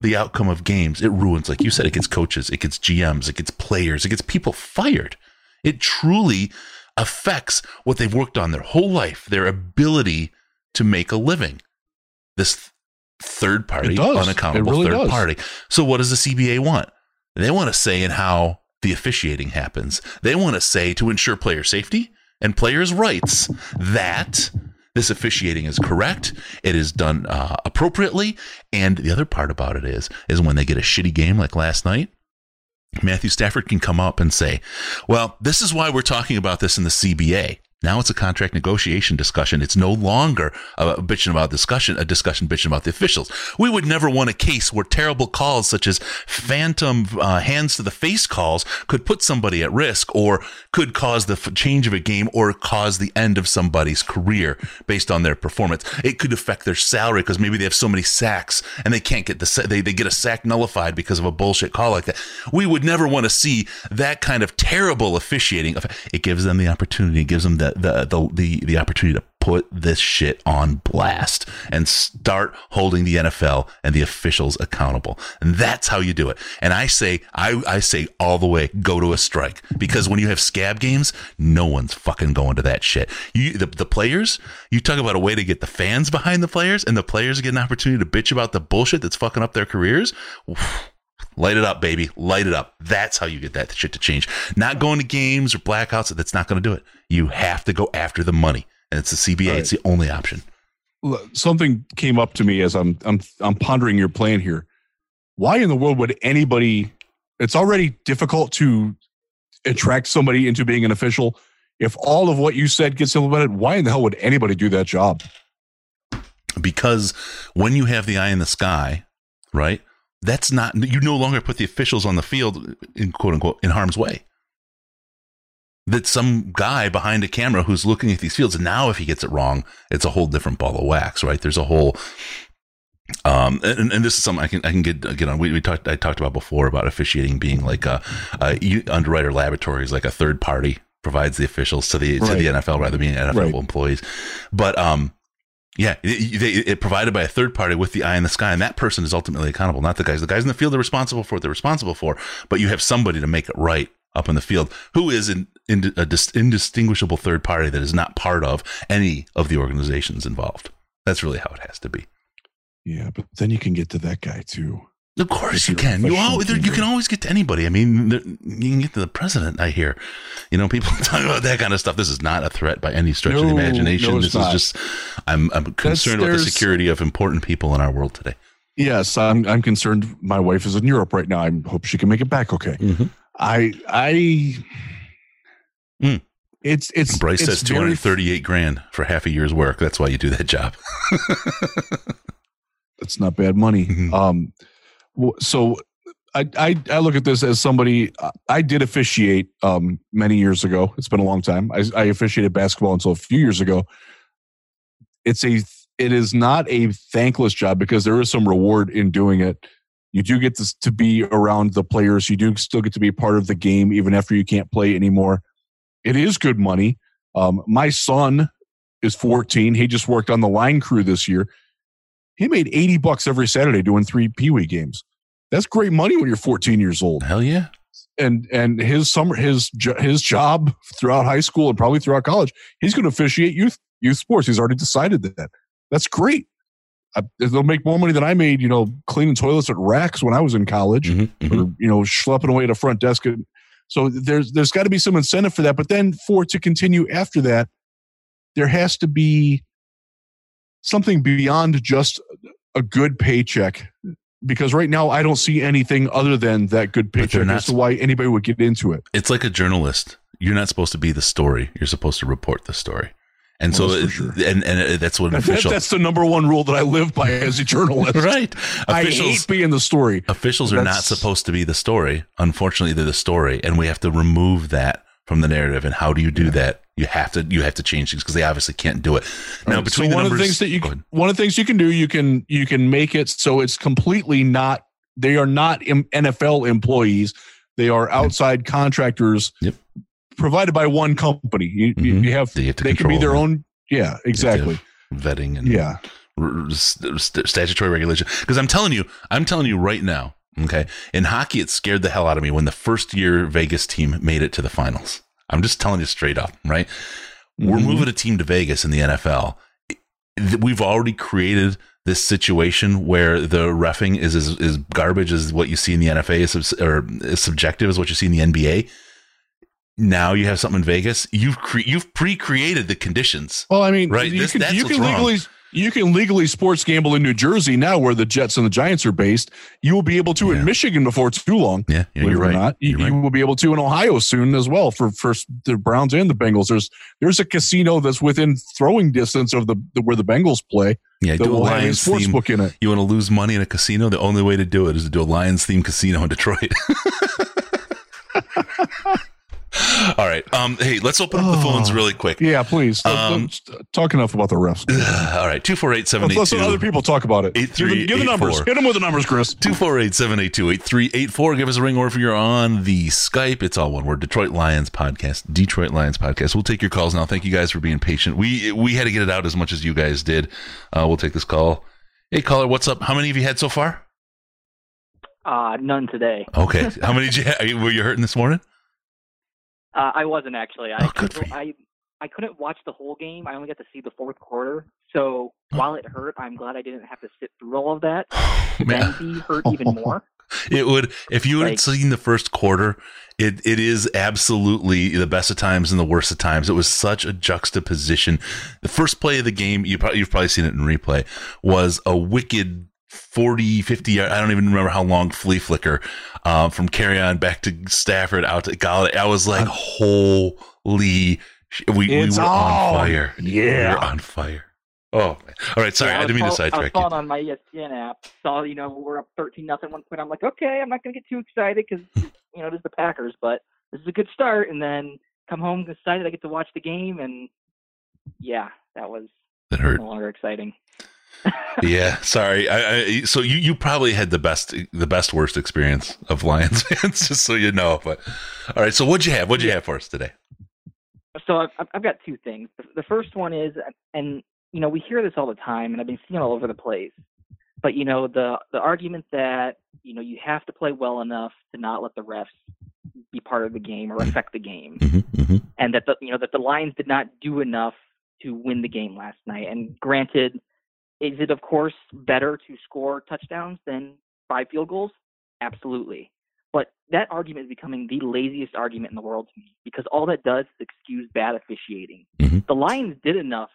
the outcome of games, it ruins, like you said, it gets coaches, it gets GMs, it gets players, it gets people fired. It truly affects what they've worked on their whole life, their ability to make a living. This third party, unaccountable really third does. party. So, what does the CBA want? They want to say in how the officiating happens. They want to say to ensure player safety and players' rights that this officiating is correct. It is done uh, appropriately. And the other part about it is, is when they get a shitty game like last night, Matthew Stafford can come up and say, well, this is why we're talking about this in the CBA. Now it's a contract negotiation discussion. It's no longer a bitching about discussion, a discussion bitching about the officials. We would never want a case where terrible calls such as phantom uh, hands to the face calls could put somebody at risk or could cause the f- change of a game or cause the end of somebody's career based on their performance. It could affect their salary because maybe they have so many sacks and they can't get the sa- they they get a sack nullified because of a bullshit call like that. We would never want to see that kind of terrible officiating. It gives them the opportunity, it gives them the the the the, the opportunity to put this shit on blast and start holding the NFL and the officials accountable. And that's how you do it. And I say, I, I say all the way, go to a strike because when you have scab games, no one's fucking going to that shit. You, the, the players, you talk about a way to get the fans behind the players and the players get an opportunity to bitch about the bullshit that's fucking up their careers. Light it up, baby. Light it up. That's how you get that shit to change. Not going to games or blackouts. That's not going to do it. You have to go after the money, and it's the CBA. Right. It's the only option. Something came up to me as I'm I'm I'm pondering your plan here. Why in the world would anybody? It's already difficult to attract somebody into being an official. If all of what you said gets implemented, why in the hell would anybody do that job? Because when you have the eye in the sky, right? that's not you no longer put the officials on the field in quote unquote in harm's way that some guy behind a camera who's looking at these fields and now if he gets it wrong it's a whole different ball of wax right there's a whole um and, and this is something i can i can get get on we, we talked i talked about before about officiating being like a, a underwriter laboratories like a third party provides the officials to the right. to the nfl rather than being nfl right. employees but um yeah, it, it, it, provided by a third party with the eye in the sky, and that person is ultimately accountable, not the guys. The guys in the field are responsible for what they're responsible for, but you have somebody to make it right up in the field who is an, in, a dis, indistinguishable third party that is not part of any of the organizations involved. That's really how it has to be. Yeah, but then you can get to that guy too. Of course you can. You always, you can always get to anybody. I mean, you can get to the president. I hear, you know, people [laughs] talk about that kind of stuff. This is not a threat by any stretch no, of the imagination. No, this not. is just. I'm I'm concerned with the security of important people in our world today. Yes, I'm. I'm concerned. My wife is in Europe right now. I hope she can make it back okay. Mm-hmm. I I. Mm. It's it's. Bryce it's says two hundred thirty-eight grand for half a year's work. That's why you do that job. [laughs] That's not bad money. Mm-hmm. Um so I, I, I look at this as somebody I did officiate um, many years ago. It's been a long time. I, I officiated basketball until a few years ago. It's a it is not a thankless job because there is some reward in doing it. You do get to, to be around the players. You do still get to be part of the game even after you can't play anymore. It is good money. Um, my son is 14. He just worked on the line crew this year. He made 80 bucks every Saturday doing three Pee Wee games. That's great money when you're 14 years old. Hell yeah. And and his summer his his job throughout high school and probably throughout college, he's going to officiate youth youth sports. He's already decided that. That's great. I, they'll make more money than I made, you know, cleaning toilets at racks when I was in college, mm-hmm, mm-hmm. or you know, schlepping away at a front desk. So there's there's got to be some incentive for that. But then for it to continue after that, there has to be something beyond just a good paycheck because right now I don't see anything other than that good paycheck That's why anybody would get into it. It's like a journalist. You're not supposed to be the story. You're supposed to report the story. And well, so, sure. and and that's what [laughs] an official. That's the number one rule that I live by as a journalist. [laughs] right. Officials, I hate being the story. Officials are not supposed to be the story. Unfortunately, they're the story, and we have to remove that from the narrative. And how do you do yeah. that? You have to you have to change things because they obviously can't do it. Now, right. between so one numbers, of the things that you one of the things you can do, you can you can make it so it's completely not. They are not NFL employees. They are outside contractors yep. Provided by one company. You, mm-hmm. you have, they, have they can be their own. Yeah, exactly. Vetting and yeah, statutory regulation. Because I'm telling you, I'm telling you right now. Okay, in hockey, it scared the hell out of me when the first year Vegas team made it to the finals. I'm just telling you straight up, right? Mm-hmm. We're moving a team to Vegas in the NFL. We've already created this situation where the refing is as, is garbage as what you see in the NFA is, or is subjective as what you see in the NBA. Now you have something in Vegas. You've cre- you've pre-created the conditions. Well, I mean, right? You this, can, you can legally wrong you can legally sports gamble in New Jersey now, where the Jets and the Giants are based. You will be able to yeah. in Michigan before too long. Yeah, yeah you're right. Not. You, you're you will be able to in Ohio soon as well for for the Browns and the Bengals. There's there's a casino that's within throwing distance of the, the where the Bengals play. Yeah, do a Lions sports theme. book in it. You want to lose money in a casino? The only way to do it is to do a Lions themed casino in Detroit. [laughs] All right. Um, hey, let's open up the phones really quick. Yeah, please. Um, talk enough about the refs. [sighs] All right. 248 Let's let other people talk about it. Give, them, give the numbers. Hit them with the numbers, Chris. 248 782 8384. Give us a ring, or if you're on the Skype, it's all one word Detroit Lions Podcast. Detroit Lions Podcast. We'll take your calls now. Thank you guys for being patient. We we had to get it out as much as you guys did. Uh, we'll take this call. Hey, caller, what's up? How many have you had so far? Uh, none today. Okay. How many did you have? [laughs] Were you hurting this morning? Uh, I wasn't actually. I, Oh, good for you. I I couldn't watch the whole game. I only got to see the fourth quarter. So while it hurt, I'm glad I didn't have to sit through all of that. [sighs] To then be hurt even [laughs] more. It would if you had Like- seen the first quarter. It it is absolutely the best of times and the worst of times. It was such a juxtaposition. The first play of the game, you probably, you've probably seen it in replay, was a wicked 40, 50 yard. I don't even remember how long flea flicker um, from Kerryon back to Stafford out to Golladay. I was like, holy, we, we were on. on fire. we were on fire. Oh, man. all right. Sorry, Yeah, I didn't mean to was fol- I was sidetrack you. on my ESPN app. Saw you know we're up thirteen nothing one point. I'm like, okay, I'm not gonna get too excited because [laughs] you know this is the Packers, but this is a good start. And then come home excited I get to watch the game, and yeah, that was That hurt. no longer exciting. Yeah, sorry. I, I, so you you probably had the best the best worst experience of Lions [laughs] fans, just so you know. But all right, so what'd you have? What'd you have for us today? So I've, I've- got two things. The- first one is, and you know, we hear this all the time, and I've been seeing it all over the place. But you know, the the argument that you know you have to play well enough to not let the refs be part of the game or affect the game, Mm-hmm, and that the you know that the Lions did not do enough to win the game last night. And granted, is it of course better to score touchdowns than five field goals? Absolutely. But that argument is becoming the laziest argument in the world to me because all that does is excuse bad officiating. Mm-hmm. The Lions did enough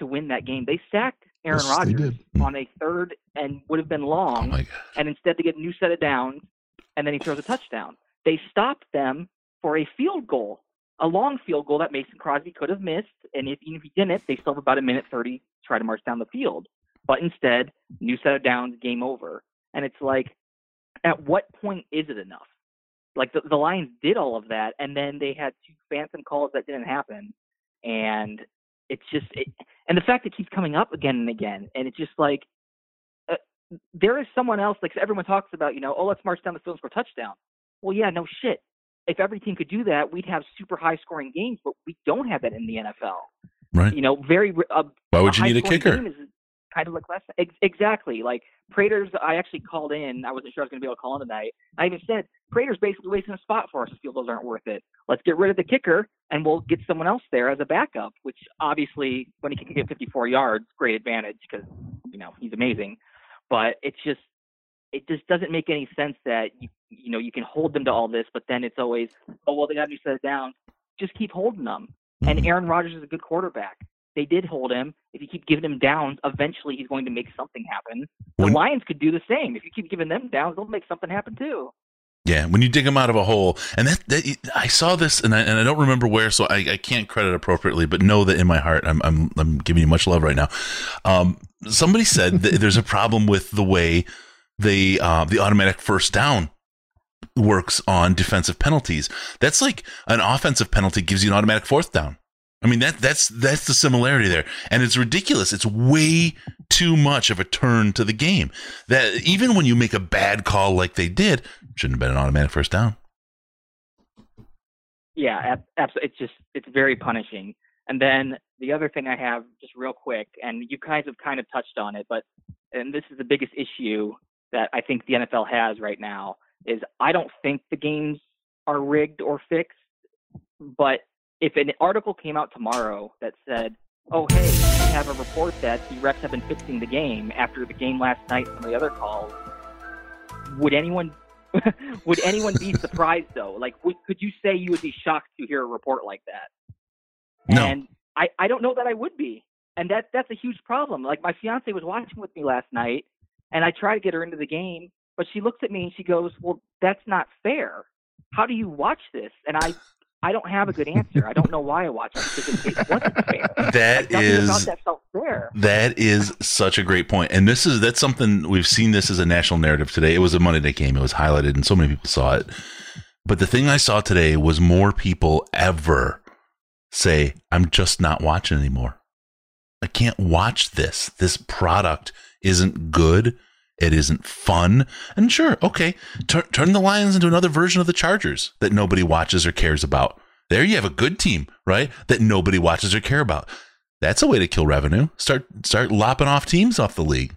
to win that game. They sacked Aaron Yes, Rodgers on a third and would have been Oh long, god! and instead they get a new set of downs, and then he throws a touchdown. They stopped them for a field goal, a long field goal that Mason Crosby could have missed, and if, even if he didn't, they still have about a minute 30 to try to march down the field. But instead, new set of downs, game over. And it's like, at what point is it enough? Like the, the Lions did all of that, and then they had two phantom calls that didn't happen, and it's just, it, and the fact it keeps coming up again and again, and it's just like, uh, there is someone else. Like everyone talks about, you know, oh, let's march down the field and score a touchdown. Well, yeah, no shit. If every team could do that, we'd have super high scoring games, but we don't have that in the NFL. Right? You know, very. Uh, Why would you need a kicker? is kind of like less. Ex- exactly. Like Prater's, I actually called in. I wasn't sure I was going to be able to call in tonight. I even said Prater's basically wasting a spot for us. if Field goals aren't worth it. Let's get rid of the kicker and we'll get someone else there as a backup. Which obviously, when he can get 54 yards, great advantage because you know he's amazing. But it's just, it just doesn't make any sense that you you know you can hold them to all this, but then it's always, oh well, they got new set of downs. Just keep holding them. And mm-hmm. Aaron Rodgers is a good quarterback. They did hold him. If you keep giving him downs, eventually he's going to make something happen. The When- Lions could do the same. If you keep giving them downs, they'll make something happen too. Yeah, when you dig them out of a hole, and that, that I saw this, and I, and I don't remember where, so I, I can't credit appropriately, but know that in my heart, I'm I'm, I'm giving you much love right now. Um, somebody said that there's a problem with the way the uh, the automatic first down works on defensive penalties. That's like an offensive penalty gives you an automatic fourth down. I mean that that's that's the similarity there, and it's ridiculous. It's way too much of a turn to the game. That even when you make a bad call like they did, shouldn't have been an automatic first down. Yeah, absolutely. It's just it's very punishing. And then the other thing I have, just real quick, and you guys have kind of touched on it, but and this is the biggest issue that I think the NFL has right now is I don't think the games are rigged or fixed. But if an article came out tomorrow that said, "Oh, hey, we have a report that the refs have been fixing the game after the game last night and some of the other calls," would anyone [laughs] would anyone be [laughs] surprised though? Like, would, could you say you would be shocked to hear a report like that? No. And I, I don't know that I would be. And that that's a huge problem. Like my fiance was watching with me last night and I try to get her into the game, but she looks at me and she goes, Well, that's not fair. How do you watch this? And I I don't have a good answer. I don't know why I watch it because it, it wasn't fair. [laughs] That Nothing is- about that felt fair. That is such a great point. And this is that's something we've seen this as a national narrative today. It was a Monday night game. It was highlighted and so many people saw it. But the thing I saw today was more people ever say, I'm just not watching anymore. I can't watch this. This product isn't good. It isn't fun. And sure, okay, tur- turn the Lions into another version of the Chargers that nobody watches or cares about. There you have a good team, right? That nobody watches or care about. That's a way to kill revenue. Start start lopping off teams off the league.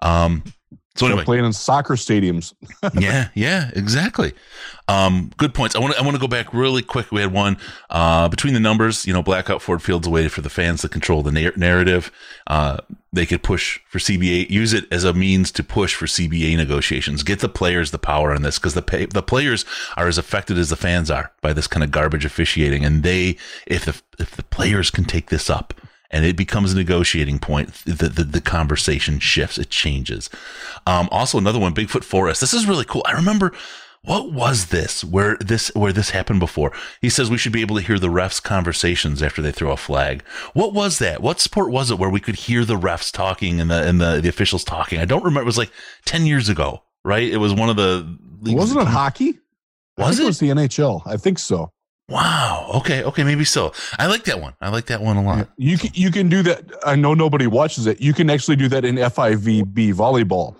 Um, so anyway, playing in soccer stadiums. [laughs] yeah, yeah, exactly. Um, good points. I want to I want to go back really quick. We had one uh, between the numbers. You know, blackout Ford Field's a way for the fans to control the na- narrative. Uh, they could push for CBA, use it as a means to push for CBA negotiations. Get the players the power on this because the pay, the players are as affected as the fans are by this kind of garbage officiating, and they if the if the players can take this up and it becomes a negotiating point. The, the, the conversation shifts, it changes. Um, also, another one, Bigfoot Forest. This is really cool. I remember what was this where this where this happened before he says we should be able to hear the refs conversations after they throw a flag what was that what sport was it where we could hear the refs talking and the and the, the officials talking i don't remember it was like 10 years ago right it was one of the wasn't it hockey was it? it was the nhl i think so Wow. Okay. Okay. Maybe so. I like that one. I like that one a lot. You can you can do that. I know nobody watches it. You can actually do that in FIVB volleyball.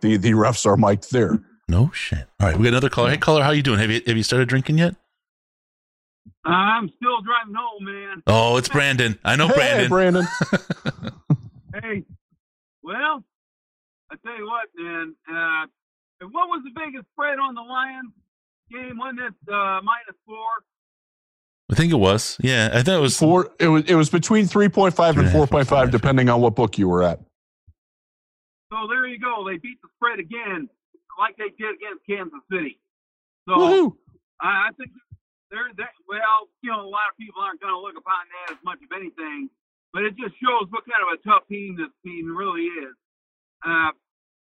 The the refs are mic'd there. No shit. All right. We got another caller. Hey, caller, how you doing? Have you have you started drinking yet? I'm still driving home, man. Oh, it's Brandon. I know Hey, Brandon. Brandon. [laughs] Hey, well, I tell you what, man. Uh, what was the biggest spread on the Lions game? Wasn't it uh, minus four? I think it was. Yeah, I thought it was four. It was it was between three point five and four point five, depending on what book you were at. So there you go. They beat the spread again, like they did against Kansas City. So Woohoo. I, I think they're that. Well, you know, a lot of people aren't going to look upon that as much of anything, but it just shows what kind of a tough team this team really is. Uh,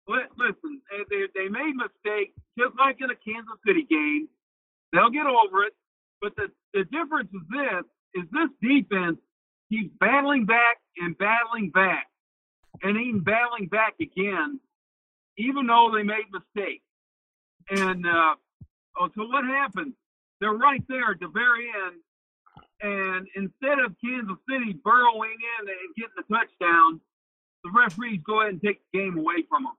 li- listen, they, they, they made mistakes, just like in a Kansas City game. They'll get over it. But the, the difference is this, is this defense keeps battling back and battling back and even battling back again, even though they made mistakes. And uh, oh, so what happens? They're right there at the very end. And instead of Kansas City burrowing in and getting the touchdown, the referees go ahead and take the game away from them.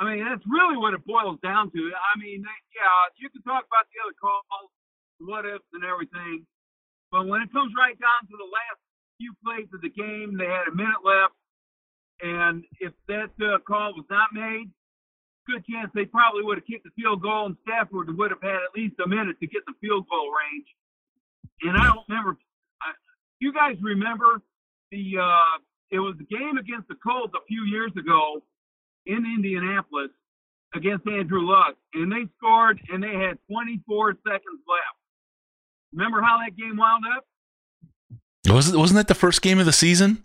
I mean, that's really what it boils down to. I mean, yeah, you can talk about the other calls, what ifs, and everything, but when it comes right down to the last few plays of the game, they had a minute left, and if that uh, call was not made, good chance they probably would have kicked the field goal, and Stafford would have had at least a minute to get the field goal range. And I don't remember. I, you guys remember the? Uh, it was the game against the Colts a few years ago in Indianapolis against Andrew Luck, and they scored, and they had 24 seconds left. Remember how that game wound up? wasn't wasn't that the first game of the season?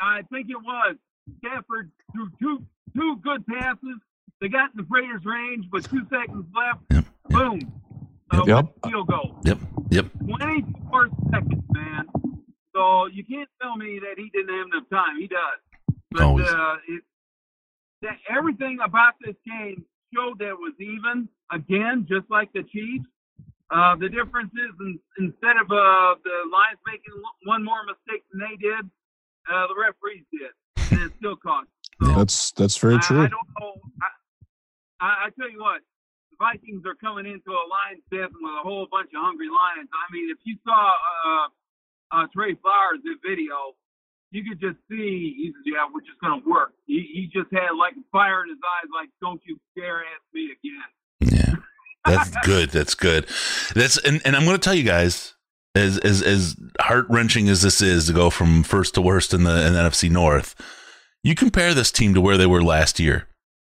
I think it was. Stafford threw two two good passes. They got in the Raiders' range, but two seconds left. Boom. Uh, Yep. Field goal. Yep. Yep. 24 seconds, man. So you can't tell me that he didn't have enough time. He does. But Always. uh, it, that everything about this game showed that it was even again, just like the Chiefs. Uh, the difference is in, instead of uh, the Lions making one more mistake than they did, uh, the referees did, and it still cost. That's that's very I, true. I don't know. I, I, I tell you what, the Vikings are coming into a Lions death with a whole bunch of hungry Lions. I mean, if you saw uh, uh, Trey Flowers' video, you could just see he's yeah, we're just gonna work. He, he just had like fire in his eyes, like don't you dare ask me again. That's good. That's good. That's and, and I'm going to tell you guys, as as as heart wrenching as this is to go from first to worst in the, in the NFC North, you compare this team to where they were last year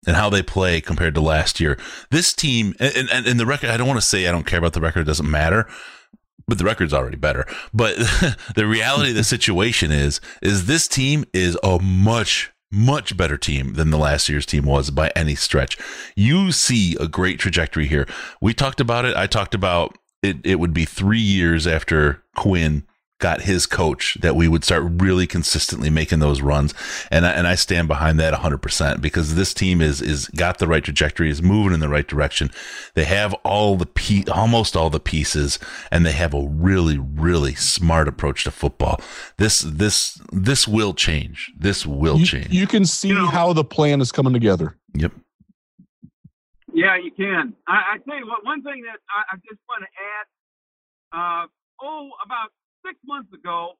and how they play compared to last year. This team and and, and the record. I don't want to say I don't care about the record. It doesn't matter. But the record's already better. But [laughs] the reality of the situation is, is this team is a much much better team than the last year's team was by any stretch. You see a great trajectory here. We talked about it. I talked about it. It would be three years after Quinn got his coach that we would start really consistently making those runs. And I, and I stand behind that 100% because this team is is got the right trajectory, is moving in the right direction. They have all the pe- almost all the pieces and they have a really really smart approach to football. This this this will change. This will you, change. You can see how the plan is coming together. Yep. Yeah, you can. I, I tell you what, one thing that I, I just want to add. Uh, oh, about six months ago,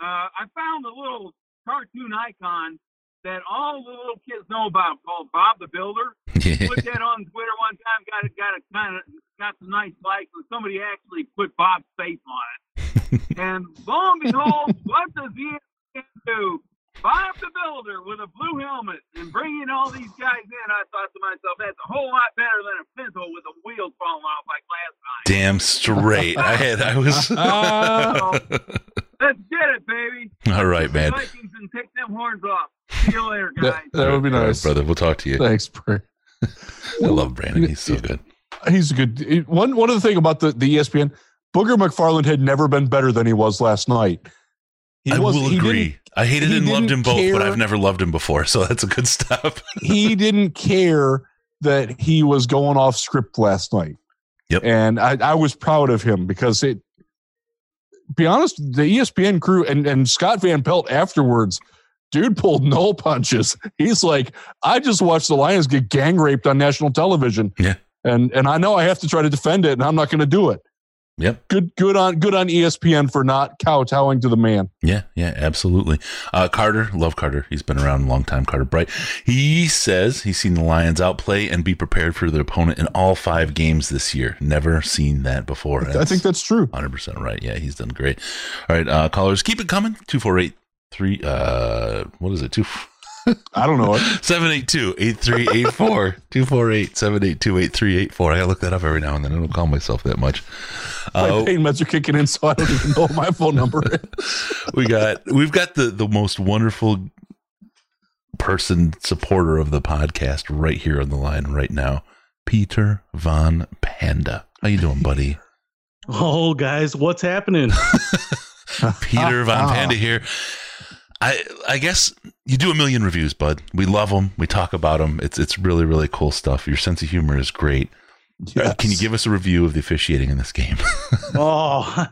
uh, I found a little cartoon icon that all the little kids know about called Bob the Builder. [laughs] put that on Twitter one time, got it, got it, kind of got some nice likes, and somebody actually put Bob's face on it. [laughs] and lo and behold, what does ESPN do? Bob the Builder with a blue helmet and bringing all these guys in, I thought to myself, that's a whole lot better than a Pinto with the wheels falling off like last time. Damn straight. I had, I was. [laughs] [laughs] Let's get it, baby. All right, man. Vikings and take them horns off. See you later, guys. That, that would be All right, nice. brother. We'll talk to you. Thanks, Brandon. I love Brandon. He's so good. He's a good one. One of the thing about the, the ESPN, Booger McFarland had never been better than he was last night. He I was- will agree. I hated and loved him both, but I've never loved him before, so that's a good stop. [laughs] he didn't care that he was going off script last night. Yep. And I, I was proud of him because it be honest, the ESPN crew and, and Scott Van Pelt afterwards, dude pulled no punches. He's like, I just watched the Lions get gang raped on national television. Yeah. And and I know I have to try to defend it, and I'm not gonna do it. Yep. Good good on good on ESPN for not kowtowing to the man. Yeah, yeah, absolutely. Uh, Carter, love Carter. He's been around a long time. Carter Bright. He says he's seen the Lions outplay and be prepared for their opponent in all five games this year. Never seen that before. I think that's true. 100% right. Yeah, he's done great. All right, uh, callers, keep it coming. 248 3, uh, what is it? Two. I don't know it. 782 8384 248 782 8384. I gotta look that up every now and then. I don't call myself that much. My Uh, pain meds are kicking in, so I don't even know my phone number [laughs] we got we've got the the most wonderful person supporter of the podcast right here on the line right now peter von panda how you doing buddy [laughs] Oh, guys, what's happening? [laughs] peter von panda here i i guess you do a million reviews bud. We love them we talk about them it's it's really really cool stuff. Your sense of humor is great. Uh, can you give us a review of the officiating in this game? [laughs] Oh,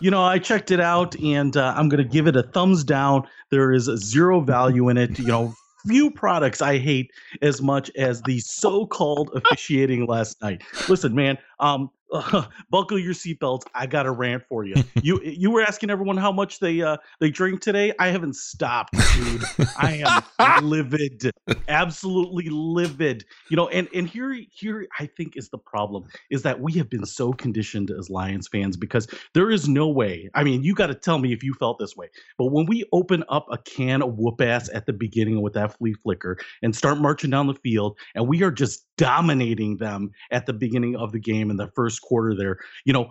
you know, I checked it out and uh, I'm going to give it a thumbs down. There is zero value in it. You know, few products I hate as much as the so-called officiating last night. Listen, man, um, [laughs] buckle your seatbelts. I got a rant for you. You [laughs] you were asking everyone how much they uh, they drink today. I haven't stopped, dude. I am [laughs] livid, absolutely livid. You know, and and here here I think is the problem is that we have been so conditioned as Lions fans because there is no way. I mean, you got to tell me if you felt this way. But when we open up a can of whoop ass at the beginning with that flea flicker and start marching down the field, and we are just dominating them at the beginning of the game in the first quarter there, you know,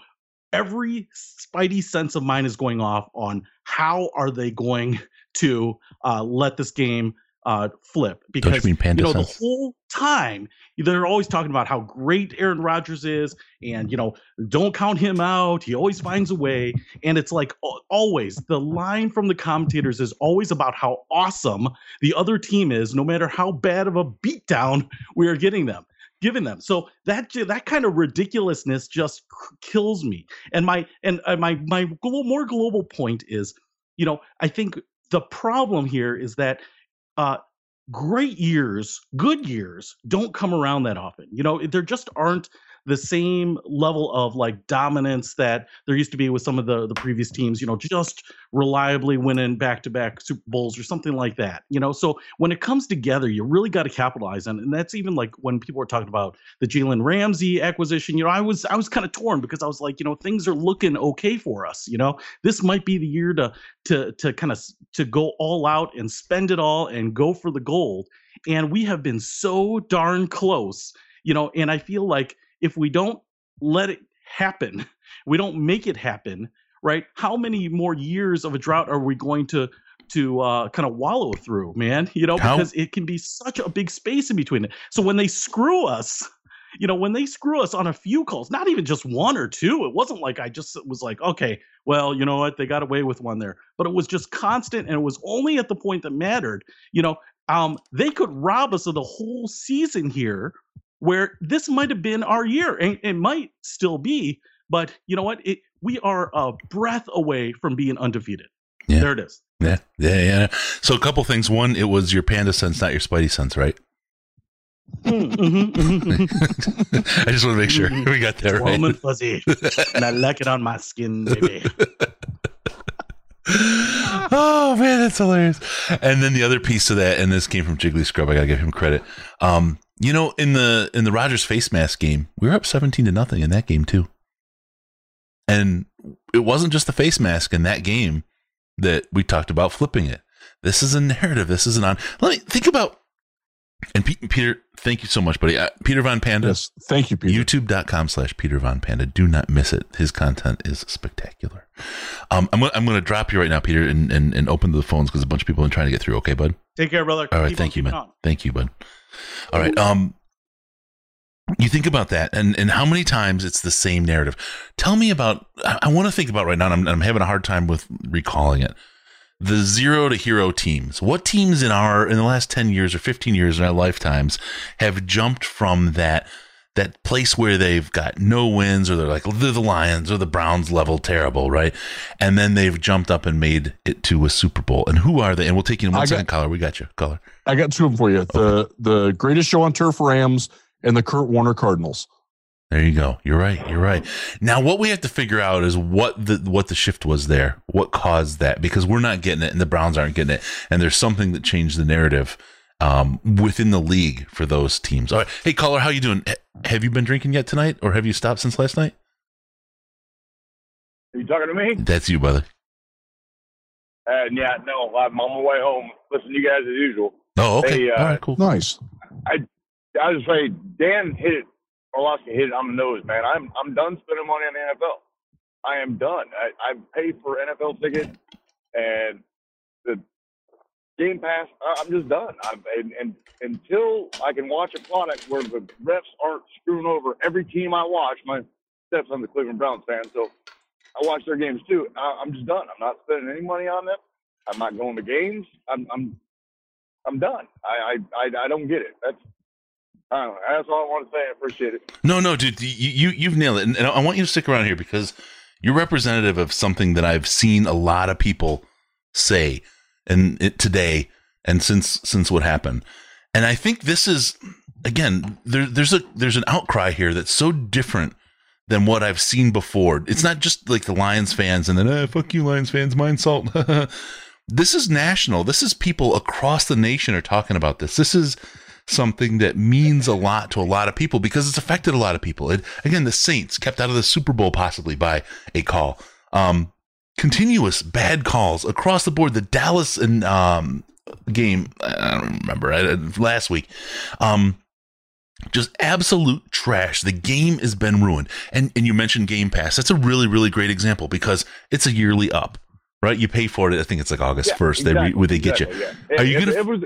every spidey sense of mine is going off on how are they going [laughs] to uh, let this game uh, flip because mean panda you know sense? the whole time they're always talking about how great Aaron Rodgers is and you know don't count him out he always finds a way. And it's like always the line from the commentators is always about how awesome the other team is no matter how bad of a beatdown we are getting them giving them. So that that kind of ridiculousness just kills me. And my and my my more global point is you know i think the problem here is that uh great years good years don't come around that often. You know there just aren't the same level of like dominance that there used to be with some of the the previous teams you know just reliably winning back to back super bowls or something like that you know? So when it comes together you really got to capitalize on it. And that's even like when people were talking about the Jalen Ramsey acquisition you know I was I was kind of torn because I was like you know things are looking okay for us you know? This might be the year to to to kind of to go all out and spend it all and go for the gold. And we have been so darn close you know? And I feel like if we don't let it happen [laughs] we don't make it happen right how many more years of a drought are we going to to uh, kind of wallow through man? You know How- because it can be such a big space in between it. So when they screw us [laughs] you know, when they screw us on a few calls, not even just one or two, it wasn't like I just was like, okay, well, you know what, they got away with one there, but it was just constant, and it was only at the point that mattered. You know, um, they could rob us of the whole season here, where this might have been our year, and it might still be, but you know what, it we are a breath away from being undefeated. Yeah. There it is. Yeah, yeah, yeah. So a couple things. One, it was your panda sense, not your Spidey sense, right? Mm-hmm, [laughs] I just want to make sure we got there. right. Warm and fuzzy, and I like it on my skin, baby. [laughs] oh man, that's hilarious. And then the other piece of that, and this came from Jiggly Scrub. I gotta give him credit. Um, you know, in the in the Rodgers face mask game, we were up seventeen to nothing in that game too. And it wasn't just the face mask in that game that we talked about flipping it. This is a narrative. This is an on. Let me think about. And Pe- Peter, thank you so much, buddy. Uh, Peter Von Panda. Yes, thank you, Peter. YouTube.com slash Peter Von Panda. Do not miss it. His content is spectacular. Um, I'm, gonna- I'm going to drop you right now, Peter, and, and, and open the phones because a bunch of people are trying to get through. Okay, bud? Take care, brother. All right, Keep thank on you, keeping man. on. Thank you, bud. All right. Um, you think about that, and and how many times it's the same narrative. Tell me about. I, I want to think about right now. And I'm I'm having a hard time with recalling it. The zero to hero teams. What teams in our in the last ten years or fifteen years in our lifetimes have jumped from that that place where they've got no wins or they're like they're the Lions or the Browns level terrible, right? And then they've jumped up and made it to a Super Bowl. And who are they? And we'll take you in one I got- second, caller. We got you, caller. I got two of them for you. The the greatest show on turf Rams and the Kurt Warner Cardinals. There you go. You're right. You're right. Now, what we have to figure out is what the what the shift was there. What caused that? Because we're not getting it, and the Browns aren't getting it, and there's something that changed the narrative um, within the league for those teams. All right. Hey, caller, how you doing? H- Have you been drinking yet tonight, or have you stopped since last night? Are you talking to me? That's you, brother. Uh, yeah, no, I'm on my way home. Listen to you guys as usual. Oh, okay. Hey, uh, All right, cool. Nice. I I was afraid Dan hit it. Orlovsky hit it on the nose, man. I'm I'm done spending money on the NFL. I am done. I, I paid for NFL tickets and the Game Pass. I- I'm just done. I'm, and, and until I can watch a product where the refs aren't screwing over every team I watch, my stepson's the Cleveland Browns fan, so I watch their games too. I, I'm just done. I'm not spending any money on them. I'm not going to games. I'm I'm I'm done. I I I, I don't get it. That's I don't know. That's all I want to say. I appreciate it. No, no, dude, you, you you've nailed it, and, I want you to stick around here because you're representative of something that I've seen a lot of people say, and it, today and since since what happened, and I think this is again there, there's a there's an outcry here that's so different than what I've seen before. It's not just like the Lions fans and then eh, fuck you Lions fans, mind salt. [laughs] this is national. This is people across the nation are talking about this. This is something that means a lot to a lot of people because it's affected a lot of people. It, again, the Saints kept out of the Super Bowl possibly by a call. Um, continuous bad calls across the board. The Dallas and um, game, I don't remember I, last week. Um, just absolute trash. The game has been ruined. And and you mentioned Game Pass. That's a really really great example because it's a yearly up, right? You pay for it. I think it's like August Yeah, first. They re, exactly, they get exactly, you. yeah. Are you if, gonna? It was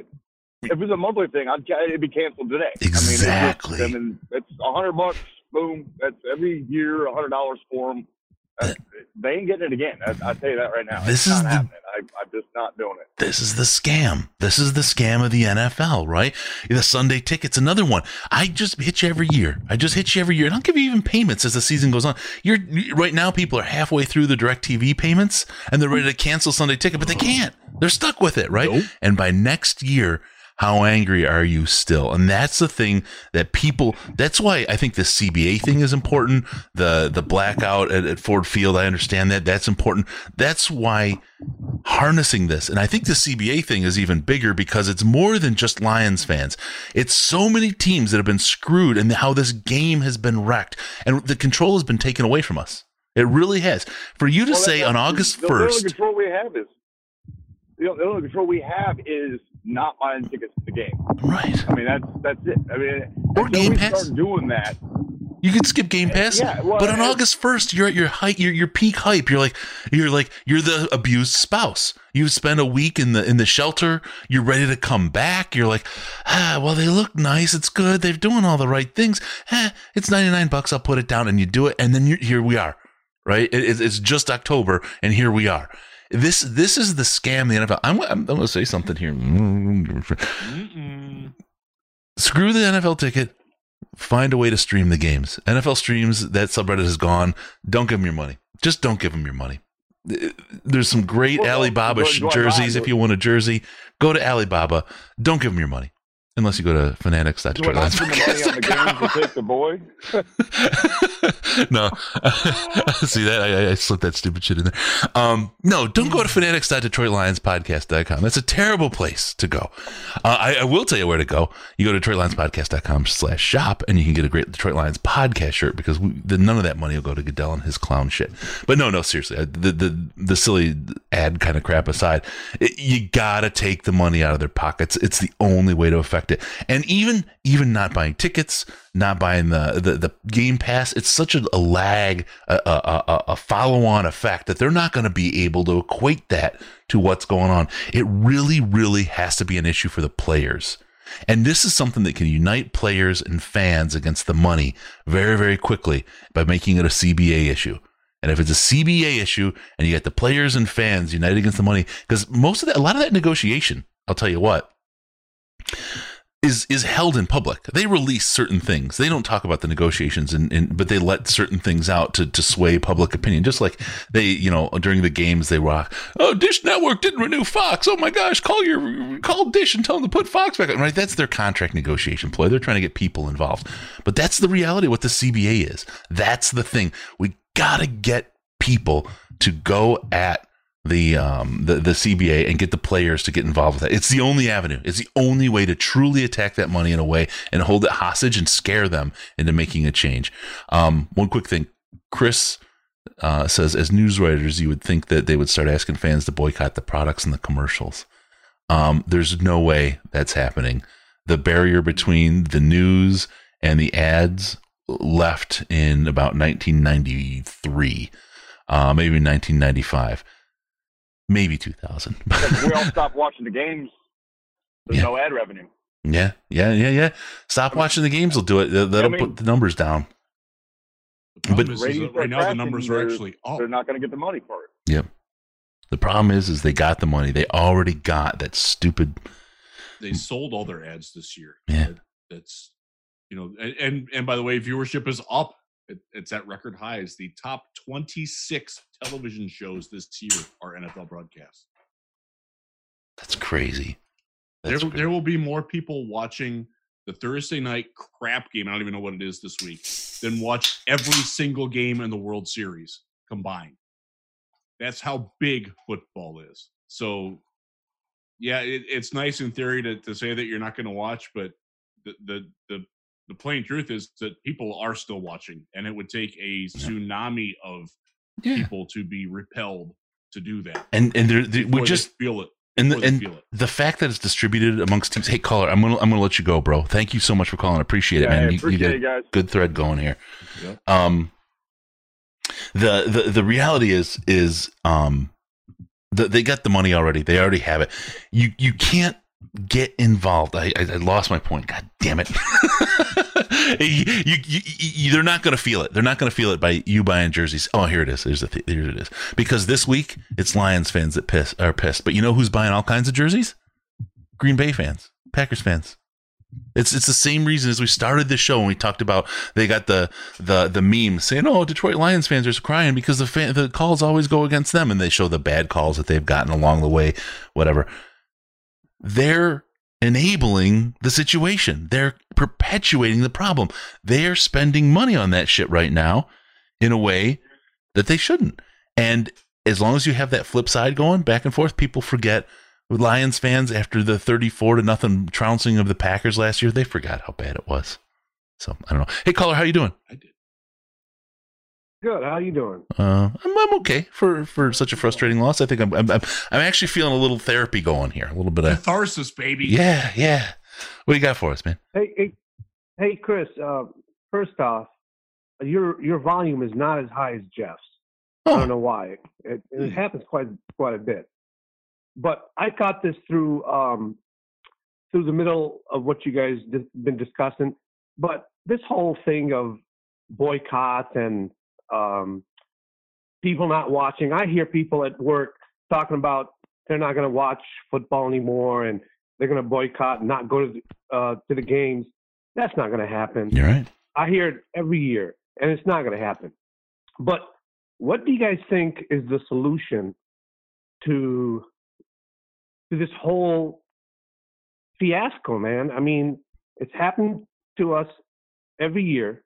if it was a monthly thing, I'd it'd be canceled today. Exactly. I mean, it's, I mean, it's a hundred bucks. Boom. That's every year, a hundred dollars for them. Uh, they ain't getting it again. I, I tell you that right now. This it's is the- I, I'm just not doing it. This is the scam. This is the scam of the NFL, right? The Sunday ticket's another one. I just hit you every year. I just hit you every year, and I'll give you even payments as the season goes on. You're right now. People are halfway through the DirecTV payments, and they're ready to cancel Sunday ticket, but they can't. They're stuck with it, right? And by next year, how angry are you still? And that's the thing that people. That's why I think the CBA thing is important. The the blackout at, at Ford Field. I understand that. That's important. That's why harnessing this. And I think the CBA thing is even bigger because it's more than just Lions fans. It's so many teams that have been screwed and how this game has been wrecked and the control has been taken away from us. It really has. For you to Well, say on August the, the only 1st, control we have is the only control we have is not buying tickets to the game. Right. I mean, that's that's it. I mean, Or Game Pass. start doing that, You can skip Game Pass, Yeah, well, but on August first, you're at your height, your your peak hype. You're like, you're like, you're the abused spouse. You spend a week in the in the shelter. You're ready to come back. You're like, ah, well, they look nice. It's good. They're doing all the right things. Eh, it's ninety nine bucks. I'll put it down, and you do it, and then you're, here we are, right? It, it's just October, and here we are. This this is the scam. The NFL. I'm, I'm, I'm going to say something here. Screw the NFL ticket. Find a way to stream the games. NFL streams. That subreddit is gone. Don't give them your money. Just don't give them your money. There's some great Well, Alibaba jerseys. If you want a jersey, go to Alibaba. Don't give them your money. Unless you go to I not fanatics.detroitlines. spend the the take the boy? [laughs] no, [laughs] see that I, I- slipped that stupid shit in there. Um, no, don't go to fanatics.detroitlionspodcast.com. That's a terrible place to go. Uh, I, I will tell you where to go. You go to detroitlionspodcast.com slash shop and you can get a great Detroit Lions podcast shirt because we, the, none of that money will go to Goodell and his clown shit. But no, no, seriously, the the the silly ad kind of crap aside, it, you gotta take the money out of their pockets. It's the only way to affect it. And even even not buying tickets, not buying the the, the game pass, it's such a, a lag, a, a, a, a follow on effect that they're not going to be able to equate that to what's going on. It really, really has to be an issue for the players. And this is something that can unite players and fans against the money very, very quickly by making it a CBA issue. And if it's a CBA issue and you get the players and fans united against the money, because most of that, a lot of that negotiation, I'll tell you what, is is held in public. They release certain things. They don't talk about the negotiations, and, and but they let certain things out to, to sway public opinion. Just like they, you know, during the games they rock. Oh, Dish Network didn't renew Fox. Oh my gosh, call your call Dish and tell them to put Fox back on. Right, that's their contract negotiation ploy. They're trying to get people involved. But that's the reality of what the CBA is. That's the thing. We gotta get people to go at the um the, the CBA and get the players to get involved with that. It's the only avenue. It's the only way to truly attack that money in a way and hold it hostage and scare them into making a change. Um, one quick thing, Chris uh, says, as news writers, you would think that they would start asking fans to boycott the products and the commercials. Um, there's no way that's happening. The barrier between the news and the ads left in about 1993, uh, maybe 1995 maybe 2000 [laughs] we all stop watching the games, there's Yeah. no ad revenue. yeah yeah yeah yeah stop watching the games will do it That- that'll I mean- put the numbers down problem but is, is right now the numbers are actually up. They're not going to get the money for it. yep the problem is is they got the money they already got that stupid They sold all their ads this year. Yeah. That- That's you know, and and, and by the way, viewership is up. It, it's at record highs. The top 26 television shows this year are NFL broadcasts. that's crazy There, crazy. there will be more people watching the Thursday night crap game. I don't even know what it is this week. Than watch every single game in the World Series combined. That's how big football is. So, yeah, it, it's nice in theory to, to say that you're not going to watch, but the, the the the plain truth is that people are still watching, and it would take a tsunami of Yeah. people to be repelled to do that. and and they're, they, we before they just feel it. and the, and feel it. the fact that it's distributed amongst teams hey caller i'm gonna i'm gonna let you go bro thank you so much for calling appreciate it Yeah, man I you, you did it, guys. good thread going here Yep. um the the the reality is is um the, they got the money already they already have it you you can't get involved. I i, I lost my point. God damn it. [laughs] You, you, you, they're not going to feel it. They're not going to feel it by you buying jerseys. Oh here it is. There's the th- here it is. Because this week it's lions fans that piss are pissed. But you know who's buying all kinds of jerseys? Green bay fans packers fans. It's it's the same reason as we started this show when we talked about they got the the the meme saying oh Detroit Lions fans are crying because the fan, the calls always go against them. And they show the bad calls that they've gotten along the way whatever they're enabling the situation they're perpetuating the problem they're spending money on that shit right now in a way that they shouldn't and as long as you have that flip side going back and forth people forget Lions fans after the 34 to nothing trouncing of the Packers last year, they forgot how bad it was. So I don't know. Hey caller, how you doing? Good. How you doing? Uh, I'm, I'm okay for for such a frustrating loss. I think I'm, I'm I'm I'm actually feeling a little therapy going here, a little bit of Catharsis, baby. yeah, yeah. What do you got for us, man? Hey, hey, hey, Chris. Uh, first off, your your volume is not as high as Jeff's. I don't know why. It, it happens quite quite a bit. But I got this through um, through the middle of what you guys di- been discussing. But this whole thing of boycotts and um, people not watching, I hear people at work talking about they're not going to watch football anymore and they're going to boycott and not go to the, uh, to the games. That's not going to happen. You're right. I hear it every year, and it's not going to happen. But what do you guys think is the solution to to this whole fiasco, man? I mean, it's happened to us every year,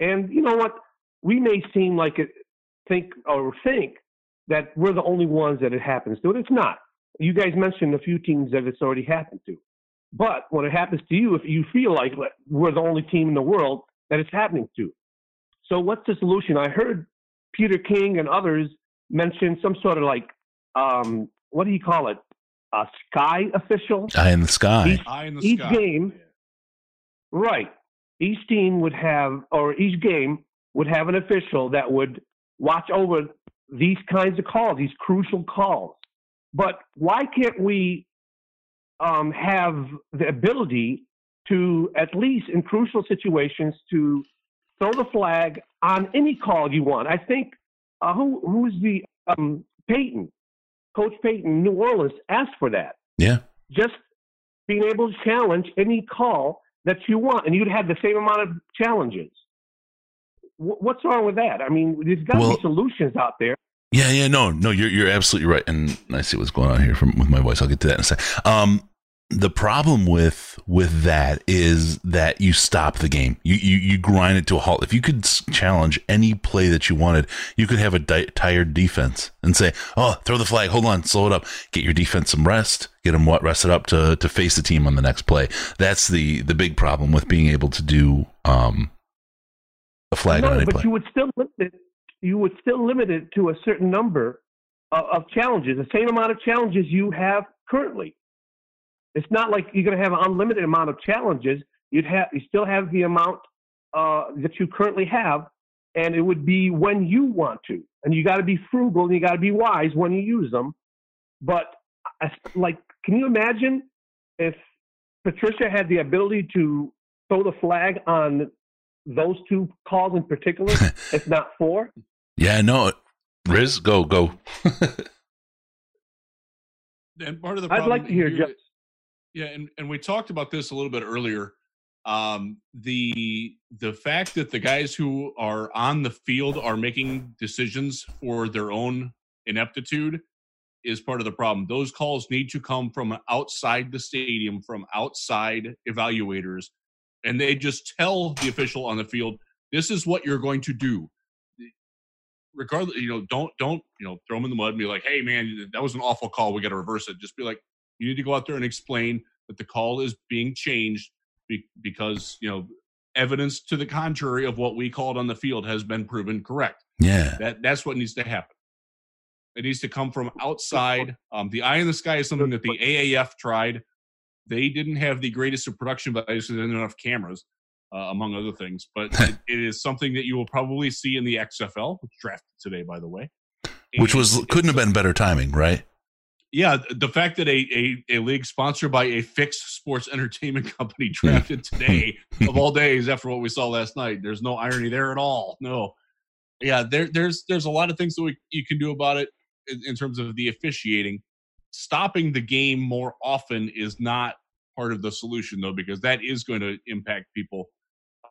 and you know what? We may seem like it, think or think that we're the only ones that it happens to. It's not. You guys mentioned a few teams that it's already happened to. But when it happens to you, if you feel like we're the only team in the world that it's happening to. So what's the solution? I heard Peter King and others mention some sort of like, um, what do you call it? A sky official? Eye in the sky. Each, Eye in the each sky. game, right? Each team would have, or each game would have an official that would watch over these kinds of calls, these crucial calls. But why can't we um, have the ability to, at least in crucial situations, to throw the flag on any call you want? I think uh, who who's the um, Payton, Coach Payton, New Orleans asked for that. Yeah. Just being able to challenge any call that you want, and you'd have the same amount of challenges. Wh- What's wrong with that? I mean, there's got to Well- be solutions out there. Yeah, yeah, no, no, you're you're absolutely right, and I see what's going on here from with my voice. I'll get to that in a sec. Um, the problem with with that is that you stop the game. You you you grind it to a halt. If you could challenge any play that you wanted, you could have a di- tired defense and say, "Oh, throw the flag. Hold on, slow it up. Get your defense some rest. Get them what rested up to to face the team on the next play." That's the the big problem with being able to do um a flag on no, any but play. you would still limit it. You would still limit it to a certain number of, of challenges, the same amount of challenges you have currently. It's not like you're going to have an unlimited amount of challenges. You'd have you still have the amount uh, that you currently have, and it would be when you want to. And you got to be frugal and you got to be wise when you use them. But I, like, can you imagine if Patricia had the ability to throw the flag on those two calls in particular, [laughs] if not four? Yeah, no, Riz, go go. [laughs] And part of the I'd problem like to hear here- Jeff. Yeah, and, and we talked about this a little bit earlier. Um, the the fact that the guys who are on the field are making decisions for their own ineptitude is part of the problem. Those calls need to come from outside the stadium, from outside evaluators, and they just tell the official on the field, "This is what you're going to do." Regardless, you know, don't don't you know throw them in the mud and be like, "Hey, man, that was an awful call. We got to reverse it." Just be like, you need to go out there and explain that the call is being changed be- because you know evidence to the contrary of what we called on the field has been proven correct. Yeah. That that's what needs to happen. It needs to come from outside. Um, the eye in the sky is something that the AAF tried. They didn't have the greatest of production values, so they didn't have enough cameras, uh, among other things. But [laughs] it, it is something that you will probably see in the XFL, which drafted today, by the way. Which was couldn't have been better timing, right? Yeah, the fact that a, a, a league sponsored by a fixed sports [laughs] entertainment company drafted today [laughs] of all days after what we saw last night. There's no irony there at all. No. Yeah, there there's there's a lot of things that we, you can do about it in, in terms of the officiating. Stopping the game more often is not part of the solution though, because that is going to impact people.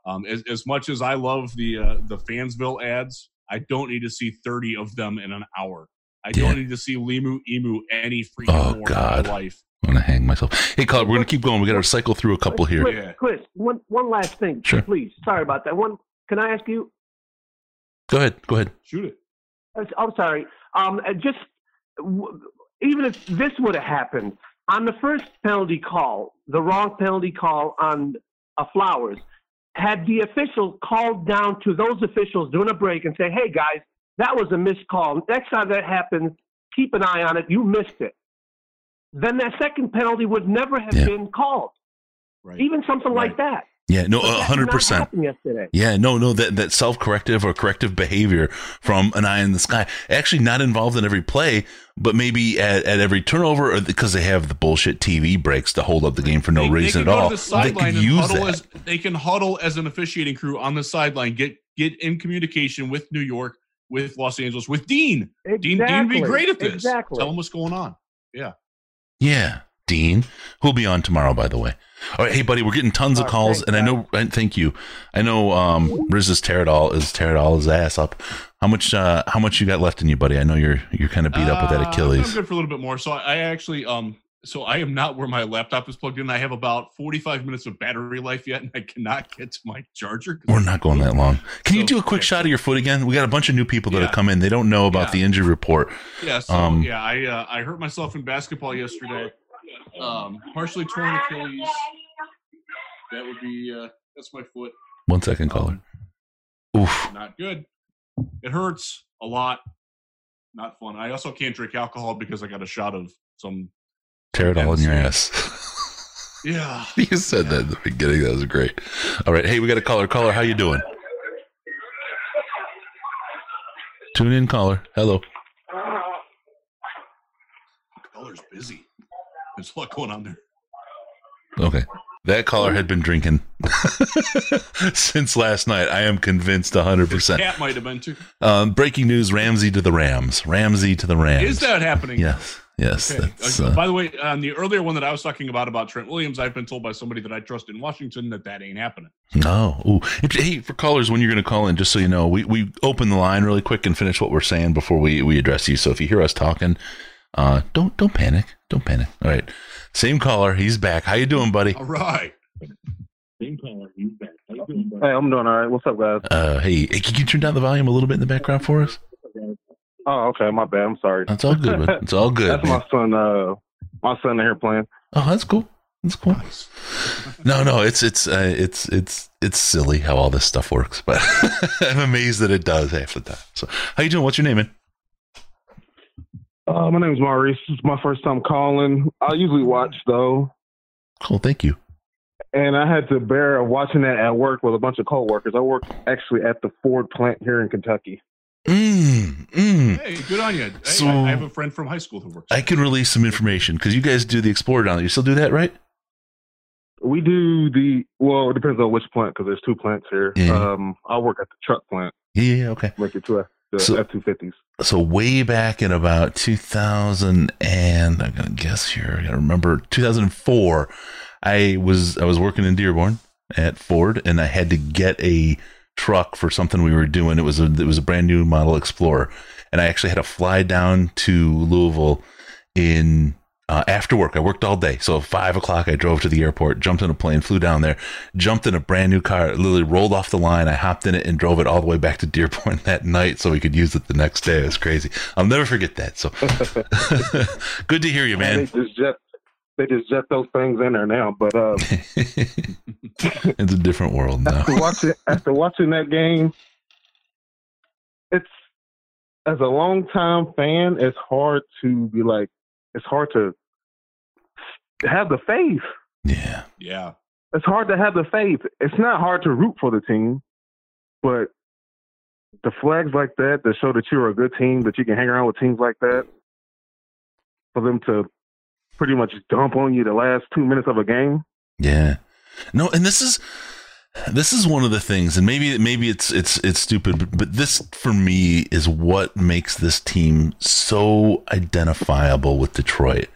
Um, as, as much as I love the uh, the Fansville ads, I don't need to see 30 of them in an hour. I don't need to see Limu Emu any freaking Oh, more God. in my life. I'm gonna hang myself. Hey, Colin, we're gonna keep going. We got to cycle through a couple here. Chris, Chris, one one last thing, Sure. please. Sorry about that. One, can I ask you? Go ahead. Go ahead. Shoot it. I'm I'm sorry. Um, uh, just w- even if this would have happened on the first penalty call, the wrong penalty call on uh, Flowers, had the official called down to those officials during a break and say, "Hey guys, that was a missed call. Next time that happens, keep an eye on it. You missed it." Then that second penalty would never have been called. Right. Even something like that. Yeah, no, But hundred percent. Yesterday. Yeah, no, no, that, that self corrective or corrective behavior from an eye in the sky. Actually, not involved in every play, but maybe at, at every turnover, or because they have the bullshit TV breaks to hold up the game for no They reason can at all. to the They sideline could and use that. as they can huddle as an officiating crew on the sideline. Get get in communication with New York, with Los Angeles, with Dean. Exactly. Dean Dean would be great at this. Exactly. Tell him what's going on. Yeah. Yeah, Dean, who'll be on tomorrow, by the way. All right, hey, buddy, we're getting tons of Oh, calls, and I know, and thank you. I know, um, Riz is Riz's Toradol is Toradol his ass up. How much, uh, how much you got left in you, buddy? I know you're you're kind of beat up with that Uh, I'm Achilles. good for a little bit more. So I, I actually um so I am not where my laptop is plugged in. I have about 45 minutes of battery life yet, and I cannot get to my charger. We're not going that long. Can you do a quick okay. shot of your foot again? We got a bunch of new people that Yeah. have come in. They don't know about Yeah. the injury report. Yeah, so Um, yeah, I uh, I hurt myself in basketball yesterday. Um, partially torn Achilles. That would be uh, that's my foot. One second, caller. Oof. Not good. It hurts a lot. Not fun. I also can't drink alcohol because I got a shot of some. Tear it all in your ass. [laughs] [laughs] Yeah. you said that at the beginning. That was great. All right. Hey, we got a caller. Caller, how you doing? Tune in, caller. Hello. Caller's busy. There's a lot going on there. Okay. That caller had been drinking [laughs] since last night. I am convinced 100%. Cat might have been too. Um, breaking news Ramsey to the Rams. Ramsey to the Rams. Is that happening? Yes. Yes. Okay. Uh, uh, By the way, on the earlier one that I was talking about about Trent Williams, I've been told by somebody that I trust in Washington that that ain't happening. No. Ooh. Hey, for callers, when you're going to call in, just so you know, we, we open the line really quick and finish what we're saying before we, we address you. So if you hear us talking, uh, don't don't panic. Don't panic. All right. Same caller. He's back. How you doing, buddy? All right. same caller, he's back. How you doing, Hey, I'm doing all right. What's up, guys? Uh, hey, hey, can you turn down the volume a little bit in the background for us? Oh, okay. My bad. I'm sorry. That's all good. man. It's all [laughs] good. That's man. my son. Uh, my son in here playing. Oh, that's cool. That's cool. No, no, it's it's uh, it's it's it's silly how all this stuff works, but [laughs] I'm amazed that it does half the time. So, how you doing? What's your name, man? Uh, my name is Maurice. This is my first time calling. I usually watch though, Cool. Thank you. and I had to bear watching that at work with a bunch of coworkers. I work actually at the Ford plant here in Kentucky. Mm, mm. Hey, good on you. Hey, So- I, I have a friend from high school who works. I can release some information because you guys do the Explorer down there. You still do that, right? We do the well. It depends on which plant because there's two plants here. Yeah. Um, I work at the truck plant. Yeah, yeah, okay. Work at two the So- F two fifties. So way back in about 2000 and I'm gonna guess here. I gotta remember 2004. I was I was working in Dearborn at Ford, and I had to get a truck for something we were doing. It was a it was a brand new model Explorer, and I actually had to fly down to Louisville in uh, after work. I worked all day, so at five o'clock I drove to the airport, jumped in a plane, flew down there, jumped in a brand new car, literally rolled off the line. I hopped in it and drove it all the way back to Dearborn [laughs] that night, so we could use it the next day. It was crazy. I'll never forget that. So [laughs] [laughs] good to hear you, man. They just jet, they just jet those things in there now. But uh, it's a different world now. after watching after watching that game, it's as a longtime fan, it's hard to be like, it's hard to have the faith. Yeah. Yeah. It's hard to have the faith. It's not hard to root for the team, but the flags like that that show that you're a good team, that you can hang around with teams like that, for them to pretty much dump on you the last two minutes of a game. Yeah. No, and this is this is one of the things, and maybe maybe it's it's it's stupid, but, but this for me is what makes this team so identifiable with Detroit.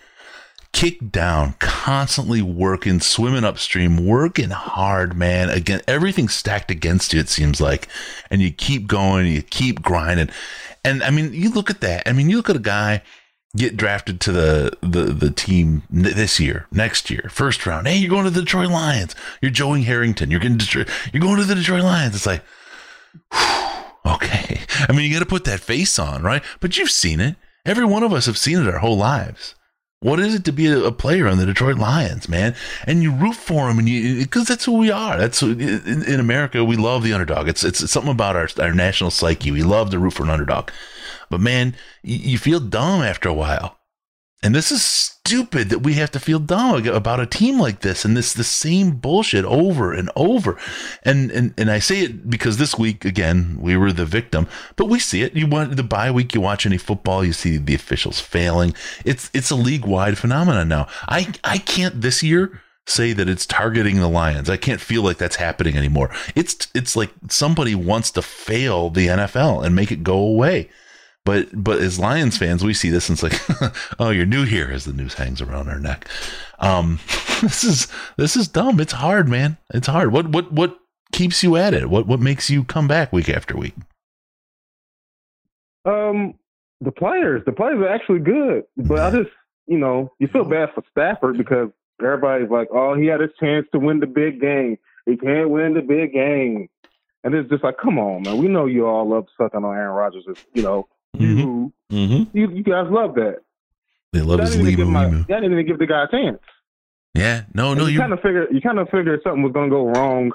Kick down, constantly working, swimming upstream, working hard, man. Again, everything's stacked against you, it seems like. And you keep going, you keep grinding. And I mean, you look at that. I mean, you look at a guy get drafted to the the the team this year, next year, first round. Hey, you're going to the Detroit Lions. You're Joey Harrington. You're getting Detroit. You're going to the Detroit Lions. It's like, okay. I mean, you got to put that face on, right? But you've seen it. Every one of us have seen it our whole lives. What is it to be a, player on the Detroit Lions, man? And you root for them, and you because that's who we are. That's in, in America we love the underdog. It's, it's it's something about our our national psyche. We love to root for an underdog. But man, you, you feel dumb after a while. And this is stupid that we have to feel dumb about a team like this and this the same bullshit over and over. And and and I say it because this week again we were the victim, but we see it. You want the bye week, you watch any football, you see the officials failing. It's it's a league wide phenomenon now. I I can't this year say that it's targeting the Lions. I can't feel like that's happening anymore. It's it's like somebody wants to fail the NFL and make it go away. But but as Lions fans, we see this and it's like, [laughs] oh, you're new here as the noose hangs around our neck. Um, [laughs] this is this is dumb. It's hard, man. It's hard. What what what keeps you at it? What what makes you come back week after week? Um, the players. The players are actually good, but I just you know you feel bad for Stafford because everybody's like, oh, he had his chance to win the big game. He can't win the big game. And it's just like, come on, man. We know you all love sucking on Aaron Rodgers. You know, you, Mm-hmm. you, you guys love that. They love Y'all his didn't, even my, Emu. y'all didn't even give the guy a chance. Yeah, no, And no, you you kind of figured you kind of figured something was going to go wrong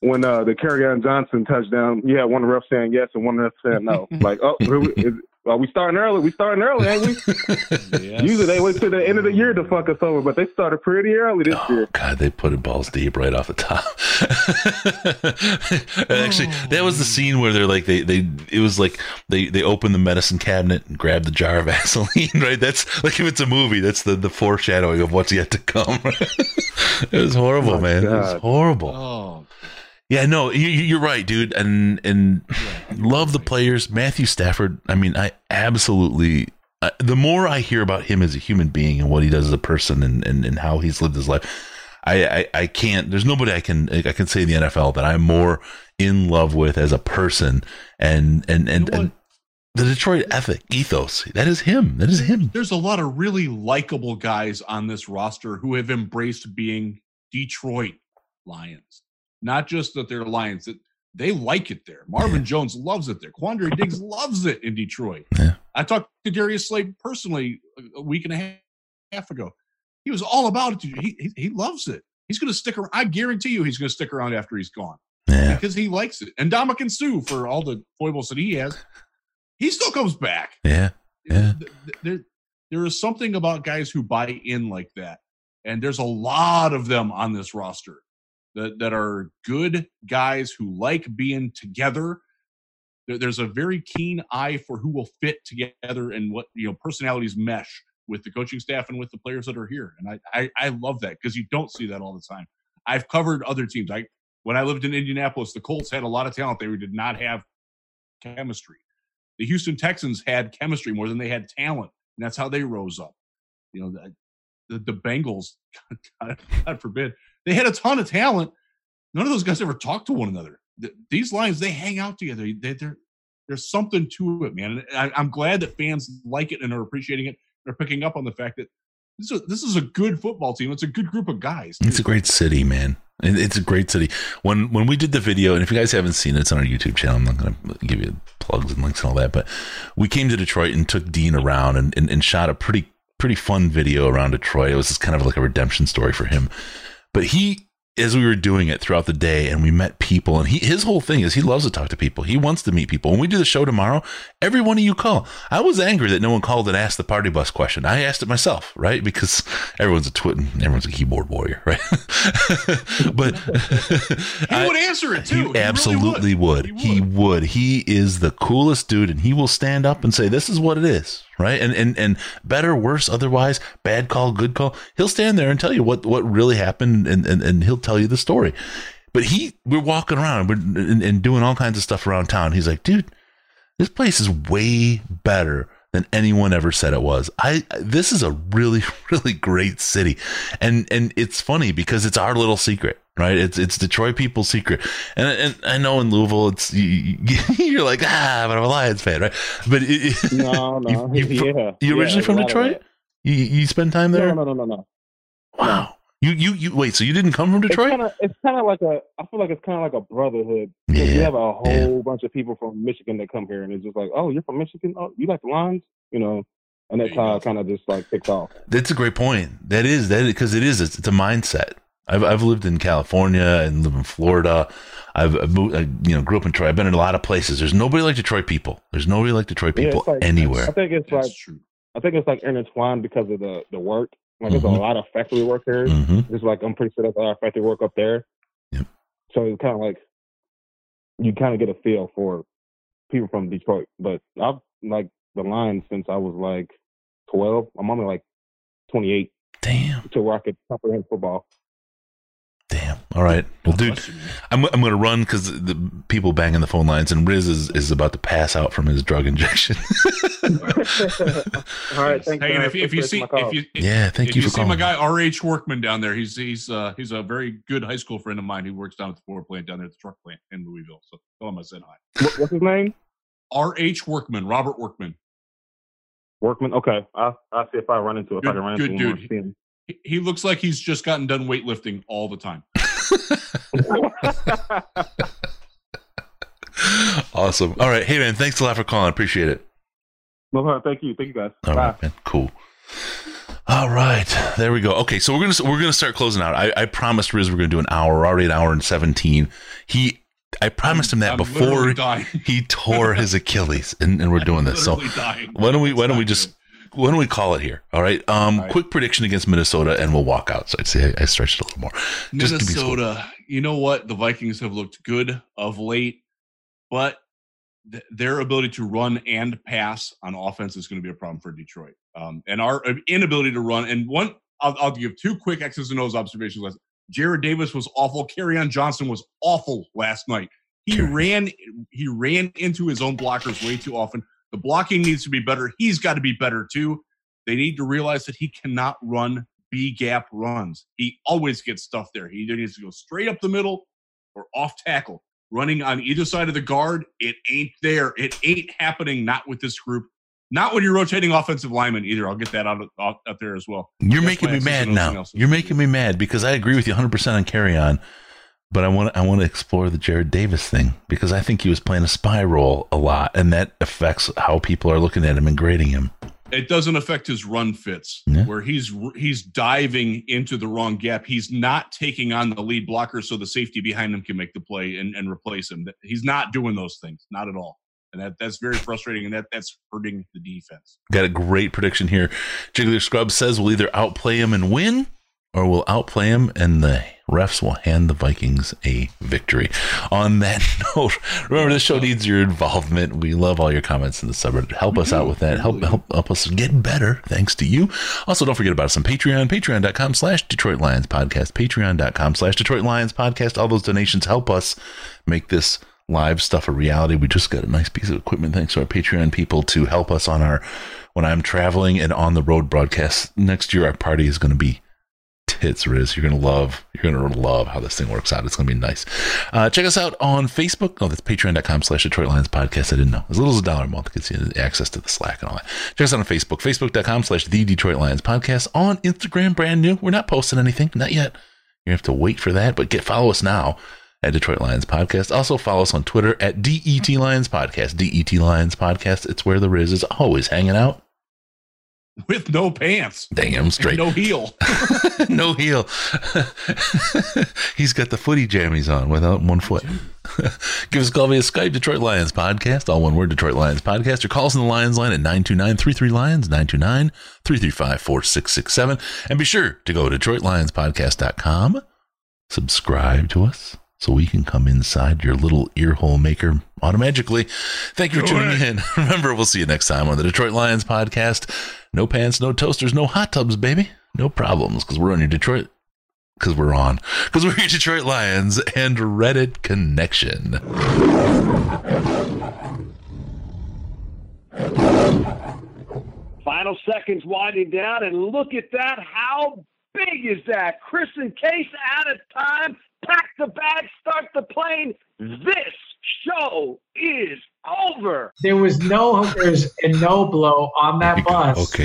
when uh, the Kerryon Johnson touchdown. You had one ref saying yes and one ref saying no. [laughs] like, oh, here is, are we starting early? We starting early, ain't we? [laughs] Usually they wait till the end of the year to fuck us over, but they started pretty early this oh, year. God, they put it balls deep right off the top. [laughs] Actually, oh, that was the scene where they're like they they it was like they they open the medicine cabinet and grab the jar of [laughs] Vaseline. Right, that's like if it's a movie, that's the the foreshadowing of what's yet to come. it was horrible, man. It was horrible. Oh, Yeah, no, you, you're right, dude, and and love the players. Matthew Stafford. I mean, I absolutely. Uh, the more I hear about him as a human being and what he does as a person and, and, and how he's lived his life, I, I I can't. There's nobody I can I can say in the NFL that I'm more in love with as a person and and and, and the Detroit ethic ethos. That is him. That is him. there's a lot of really likable guys on this roster who have embraced being Detroit Lions. Not just that they're Lions, that they like it there. Marvin Jones loves it there. Quandre Diggs loves it in Detroit. I talked to Darius Slay personally a- week and a half, half ago. He was all about it. He, he, he loves it. He's going to stick around. I guarantee you he's going to stick around after he's gone Yeah. because he likes it. And Ndamukong Suh, for all the foibles that he has, he still comes back Yeah. Yeah. th- th- there there is something about guys who buy in like that and there's a lot of them on this roster that that are good guys who like being together. There, there's a very keen eye for who will fit together and what you know personalities mesh with the coaching staff and with the players that are here. And i i, I love that because you don't see that all the time. I've covered other teams. I when i lived in indianapolis the colts had a lot of talent they did not have chemistry. The Houston Texans had chemistry more than they had talent, and that's how they rose up. You know, the the, the Bengals, [laughs] God, God forbid, they had a ton of talent. None of those guys ever talked to one another. These Lions, they hang out together. They, there's something to it, man. And I, I'm glad that fans like it and are appreciating it. They're picking up on the fact that this is, this is a good football team. It's a good group of guys. It's a great city, man. It's a great city. When when we did the video, and if you guys haven't seen it, it's on our YouTube channel. I'm not going to give you plugs and links and all that, but we came to Detroit and took Dean around and, and, and shot a pretty pretty fun video around Detroit. It was just kind of like a redemption story for him. But he, as we were doing it throughout the day, and we met people, and he his whole thing is he loves to talk to people. He wants to meet people. When we do the show tomorrow, every one of you call. I was angry that no one called and asked the party bus question. I asked it myself, right? Because [laughs] everyone's a twit and everyone's a keyboard warrior, right? [laughs] but [laughs] He would answer it too. He he really absolutely would. He would. He is the coolest dude, and he will stand up and say, "This is what it is." Right, and and and better, worse, otherwise, bad call, good call. He'll stand there and tell you what what really happened, and and, and he'll tell you the story. But he, we're walking around and, and doing all kinds of stuff around town. He's like, dude, this place is way better than anyone ever said it was. I this is a really [laughs] really great city, and and it's funny because it's our little secret, right? It's it's Detroit people's secret, and and I know in Louisville it's you, [laughs] you're like ah, but I'm a Lions fan, right? But it, No, no, [laughs] you, you, [laughs] yeah. you originally a from Detroit? You you spend time there? No, no, no, no, no. Wow. You you you wait. So you didn't come from Detroit? It's kind of it's kind of like a I feel like it's kind of like a brotherhood. 'Cause You have a whole bunch of people from Michigan that come here, and it's just like, oh, you're from Michigan. Oh, you like the Lions, you know, and that's how it kind of just like kicks off. That's a great point. That is that because it is it's, it's a mindset. I've I've lived in California and live in Florida. I've, I've moved, I, you know, grew up in Detroit. I've been in a lot of places. There's nobody like Detroit people. There's nobody like Detroit people it's like- anywhere. I think it's like I think it's like intertwined because of the the work. Like there's Mhm. a lot of factory work there. Mhm. Just like I'm pretty sure there's a lot of factory work up there. Yep. So it's kind of like you kind of get a feel for people from Detroit. But I've like the line since I was like 12. I'm only like 28. Damn. To where I could comprehend football. All right. Well, dude, I'm, I'm going to run because the people banging the phone lines, and Riz is, is about to pass out from his drug injection. [laughs] All right, thanks. Hey, and if, if you see my call. if you Yeah, thank if you you for see my guy R.H. Workman down there, he's he's uh, he's a very good high school friend of mine who works down at the Ford plant down there at the truck plant in Louisville. So tell him I said hi. What's his name? R.H. Workman, Robert Workman. Workman. Okay, I'll, I'll see if I run into if I can run into good him. or dude. him. He, he looks like he's just gotten done weightlifting all the time. [laughs] awesome. All right. Hey, man, thanks a lot for calling. Appreciate it. No, problem. thank you, thank you guys. All Bye. right, man. Cool. All right, there we go. Okay, so we're gonna we're gonna start closing out. I, I promised Riz we're gonna do an hour. We're already an hour and seventeen. He, I promised him that I'm before he tore his Achilles, and, and we're doing this. So dying. why don't we why don't we just why don't we call it here? All right. Um, quick prediction against Minnesota, and we'll walk out. So I'd say I, I stretched it a little more. Just give me. Minnesota. You know what? The Vikings have looked good of late, but th- their ability to run and pass on offense is going to be a problem for Detroit. Um, and our inability to run. And one, I'll, I'll give two quick X's and O's observations. Last. Jarrad Davis was awful. Kerryon Johnson was awful last night. He ran. He ran into his own blockers way too often. The blocking needs to be better. He's got to be better too. They need to realize that he cannot run B gap runs. He always gets stuff there. He either needs to go straight up the middle or off tackle. Running on either side of the guard, it ain't there. It ain't happening. Not with this group. Not when you're rotating offensive linemen either. I'll get that out, out, out there as well. You're making me mad and O's and now. You're making me mad because I agree with you 100 percent on Kerryon, but I want I want to explore the Jarrad Davis thing because I think he was playing a spy role a lot, and that affects how people are looking at him and grading him. it doesn't affect his run fits Yeah. where he's he's diving into the wrong gap he's not taking on the lead blocker so the safety behind him can make the play and, and replace him he's not doing those things not at all and that that's very frustrating and that that's hurting the defense Got a great prediction here. Jiggler Scrub says we'll either outplay him and win, or we'll outplay him and the refs will hand the Vikings a victory. On that [laughs] note, remember this show needs your involvement. We love all your comments in the subreddit. Help us out with that. Help help help us get better thanks to you. Also, don't forget about us on Patreon, patreon.com slash Detroit Lions Podcast, patreon.com slash Detroit Lions Podcast. All those donations help us make this live stuff a reality. We just got a nice piece of equipment thanks to our Patreon people to help us on our when I'm traveling and on the road broadcast. Next year our party is going to be tits Riz. You're gonna love you're gonna love how this thing works out. It's gonna be nice. Uh, check us out on Facebook. Oh, that's patreon.com slash Detroit Lions podcast. I didn't know. As little as a dollar a month gets you access to the Slack and all that. Check us out on Facebook, facebook.com slash the Detroit Lions podcast. On Instagram, brand new. We're not posting anything, not yet. You have to wait for that, but get follow us now at Detroit Lions Podcast. Also follow us on Twitter at DET Lions Podcast. DET Lions Podcast. It's where the Riz is always hanging out. [laughs] with no pants Damn straight. no heel [laughs] no heel. [laughs] He's got the footy jammies on without one foot. Give us a call via Skype, Detroit Lions Podcast, all one word, Detroit Lions Podcast, or call us on the Lions line at 929-33-LIONS, 929-335-4667. And be sure to go to DetroitLionsPodcast.com, subscribe to us, so we can come inside your little earhole maker automatically. Thank you for tuning in. Remember, we'll see you next time on the Detroit Lions Podcast. No pants, no toasters, no hot tubs, baby. No problems, because we're on your Detroit because we're on because we're your Detroit Lions and Reddit connection. Final seconds winding down, and look at that. How big is that? Chris and Case out of time. Pack the bag, start the plane. This show is over. There was no hookers and no blow on that bus. Okay.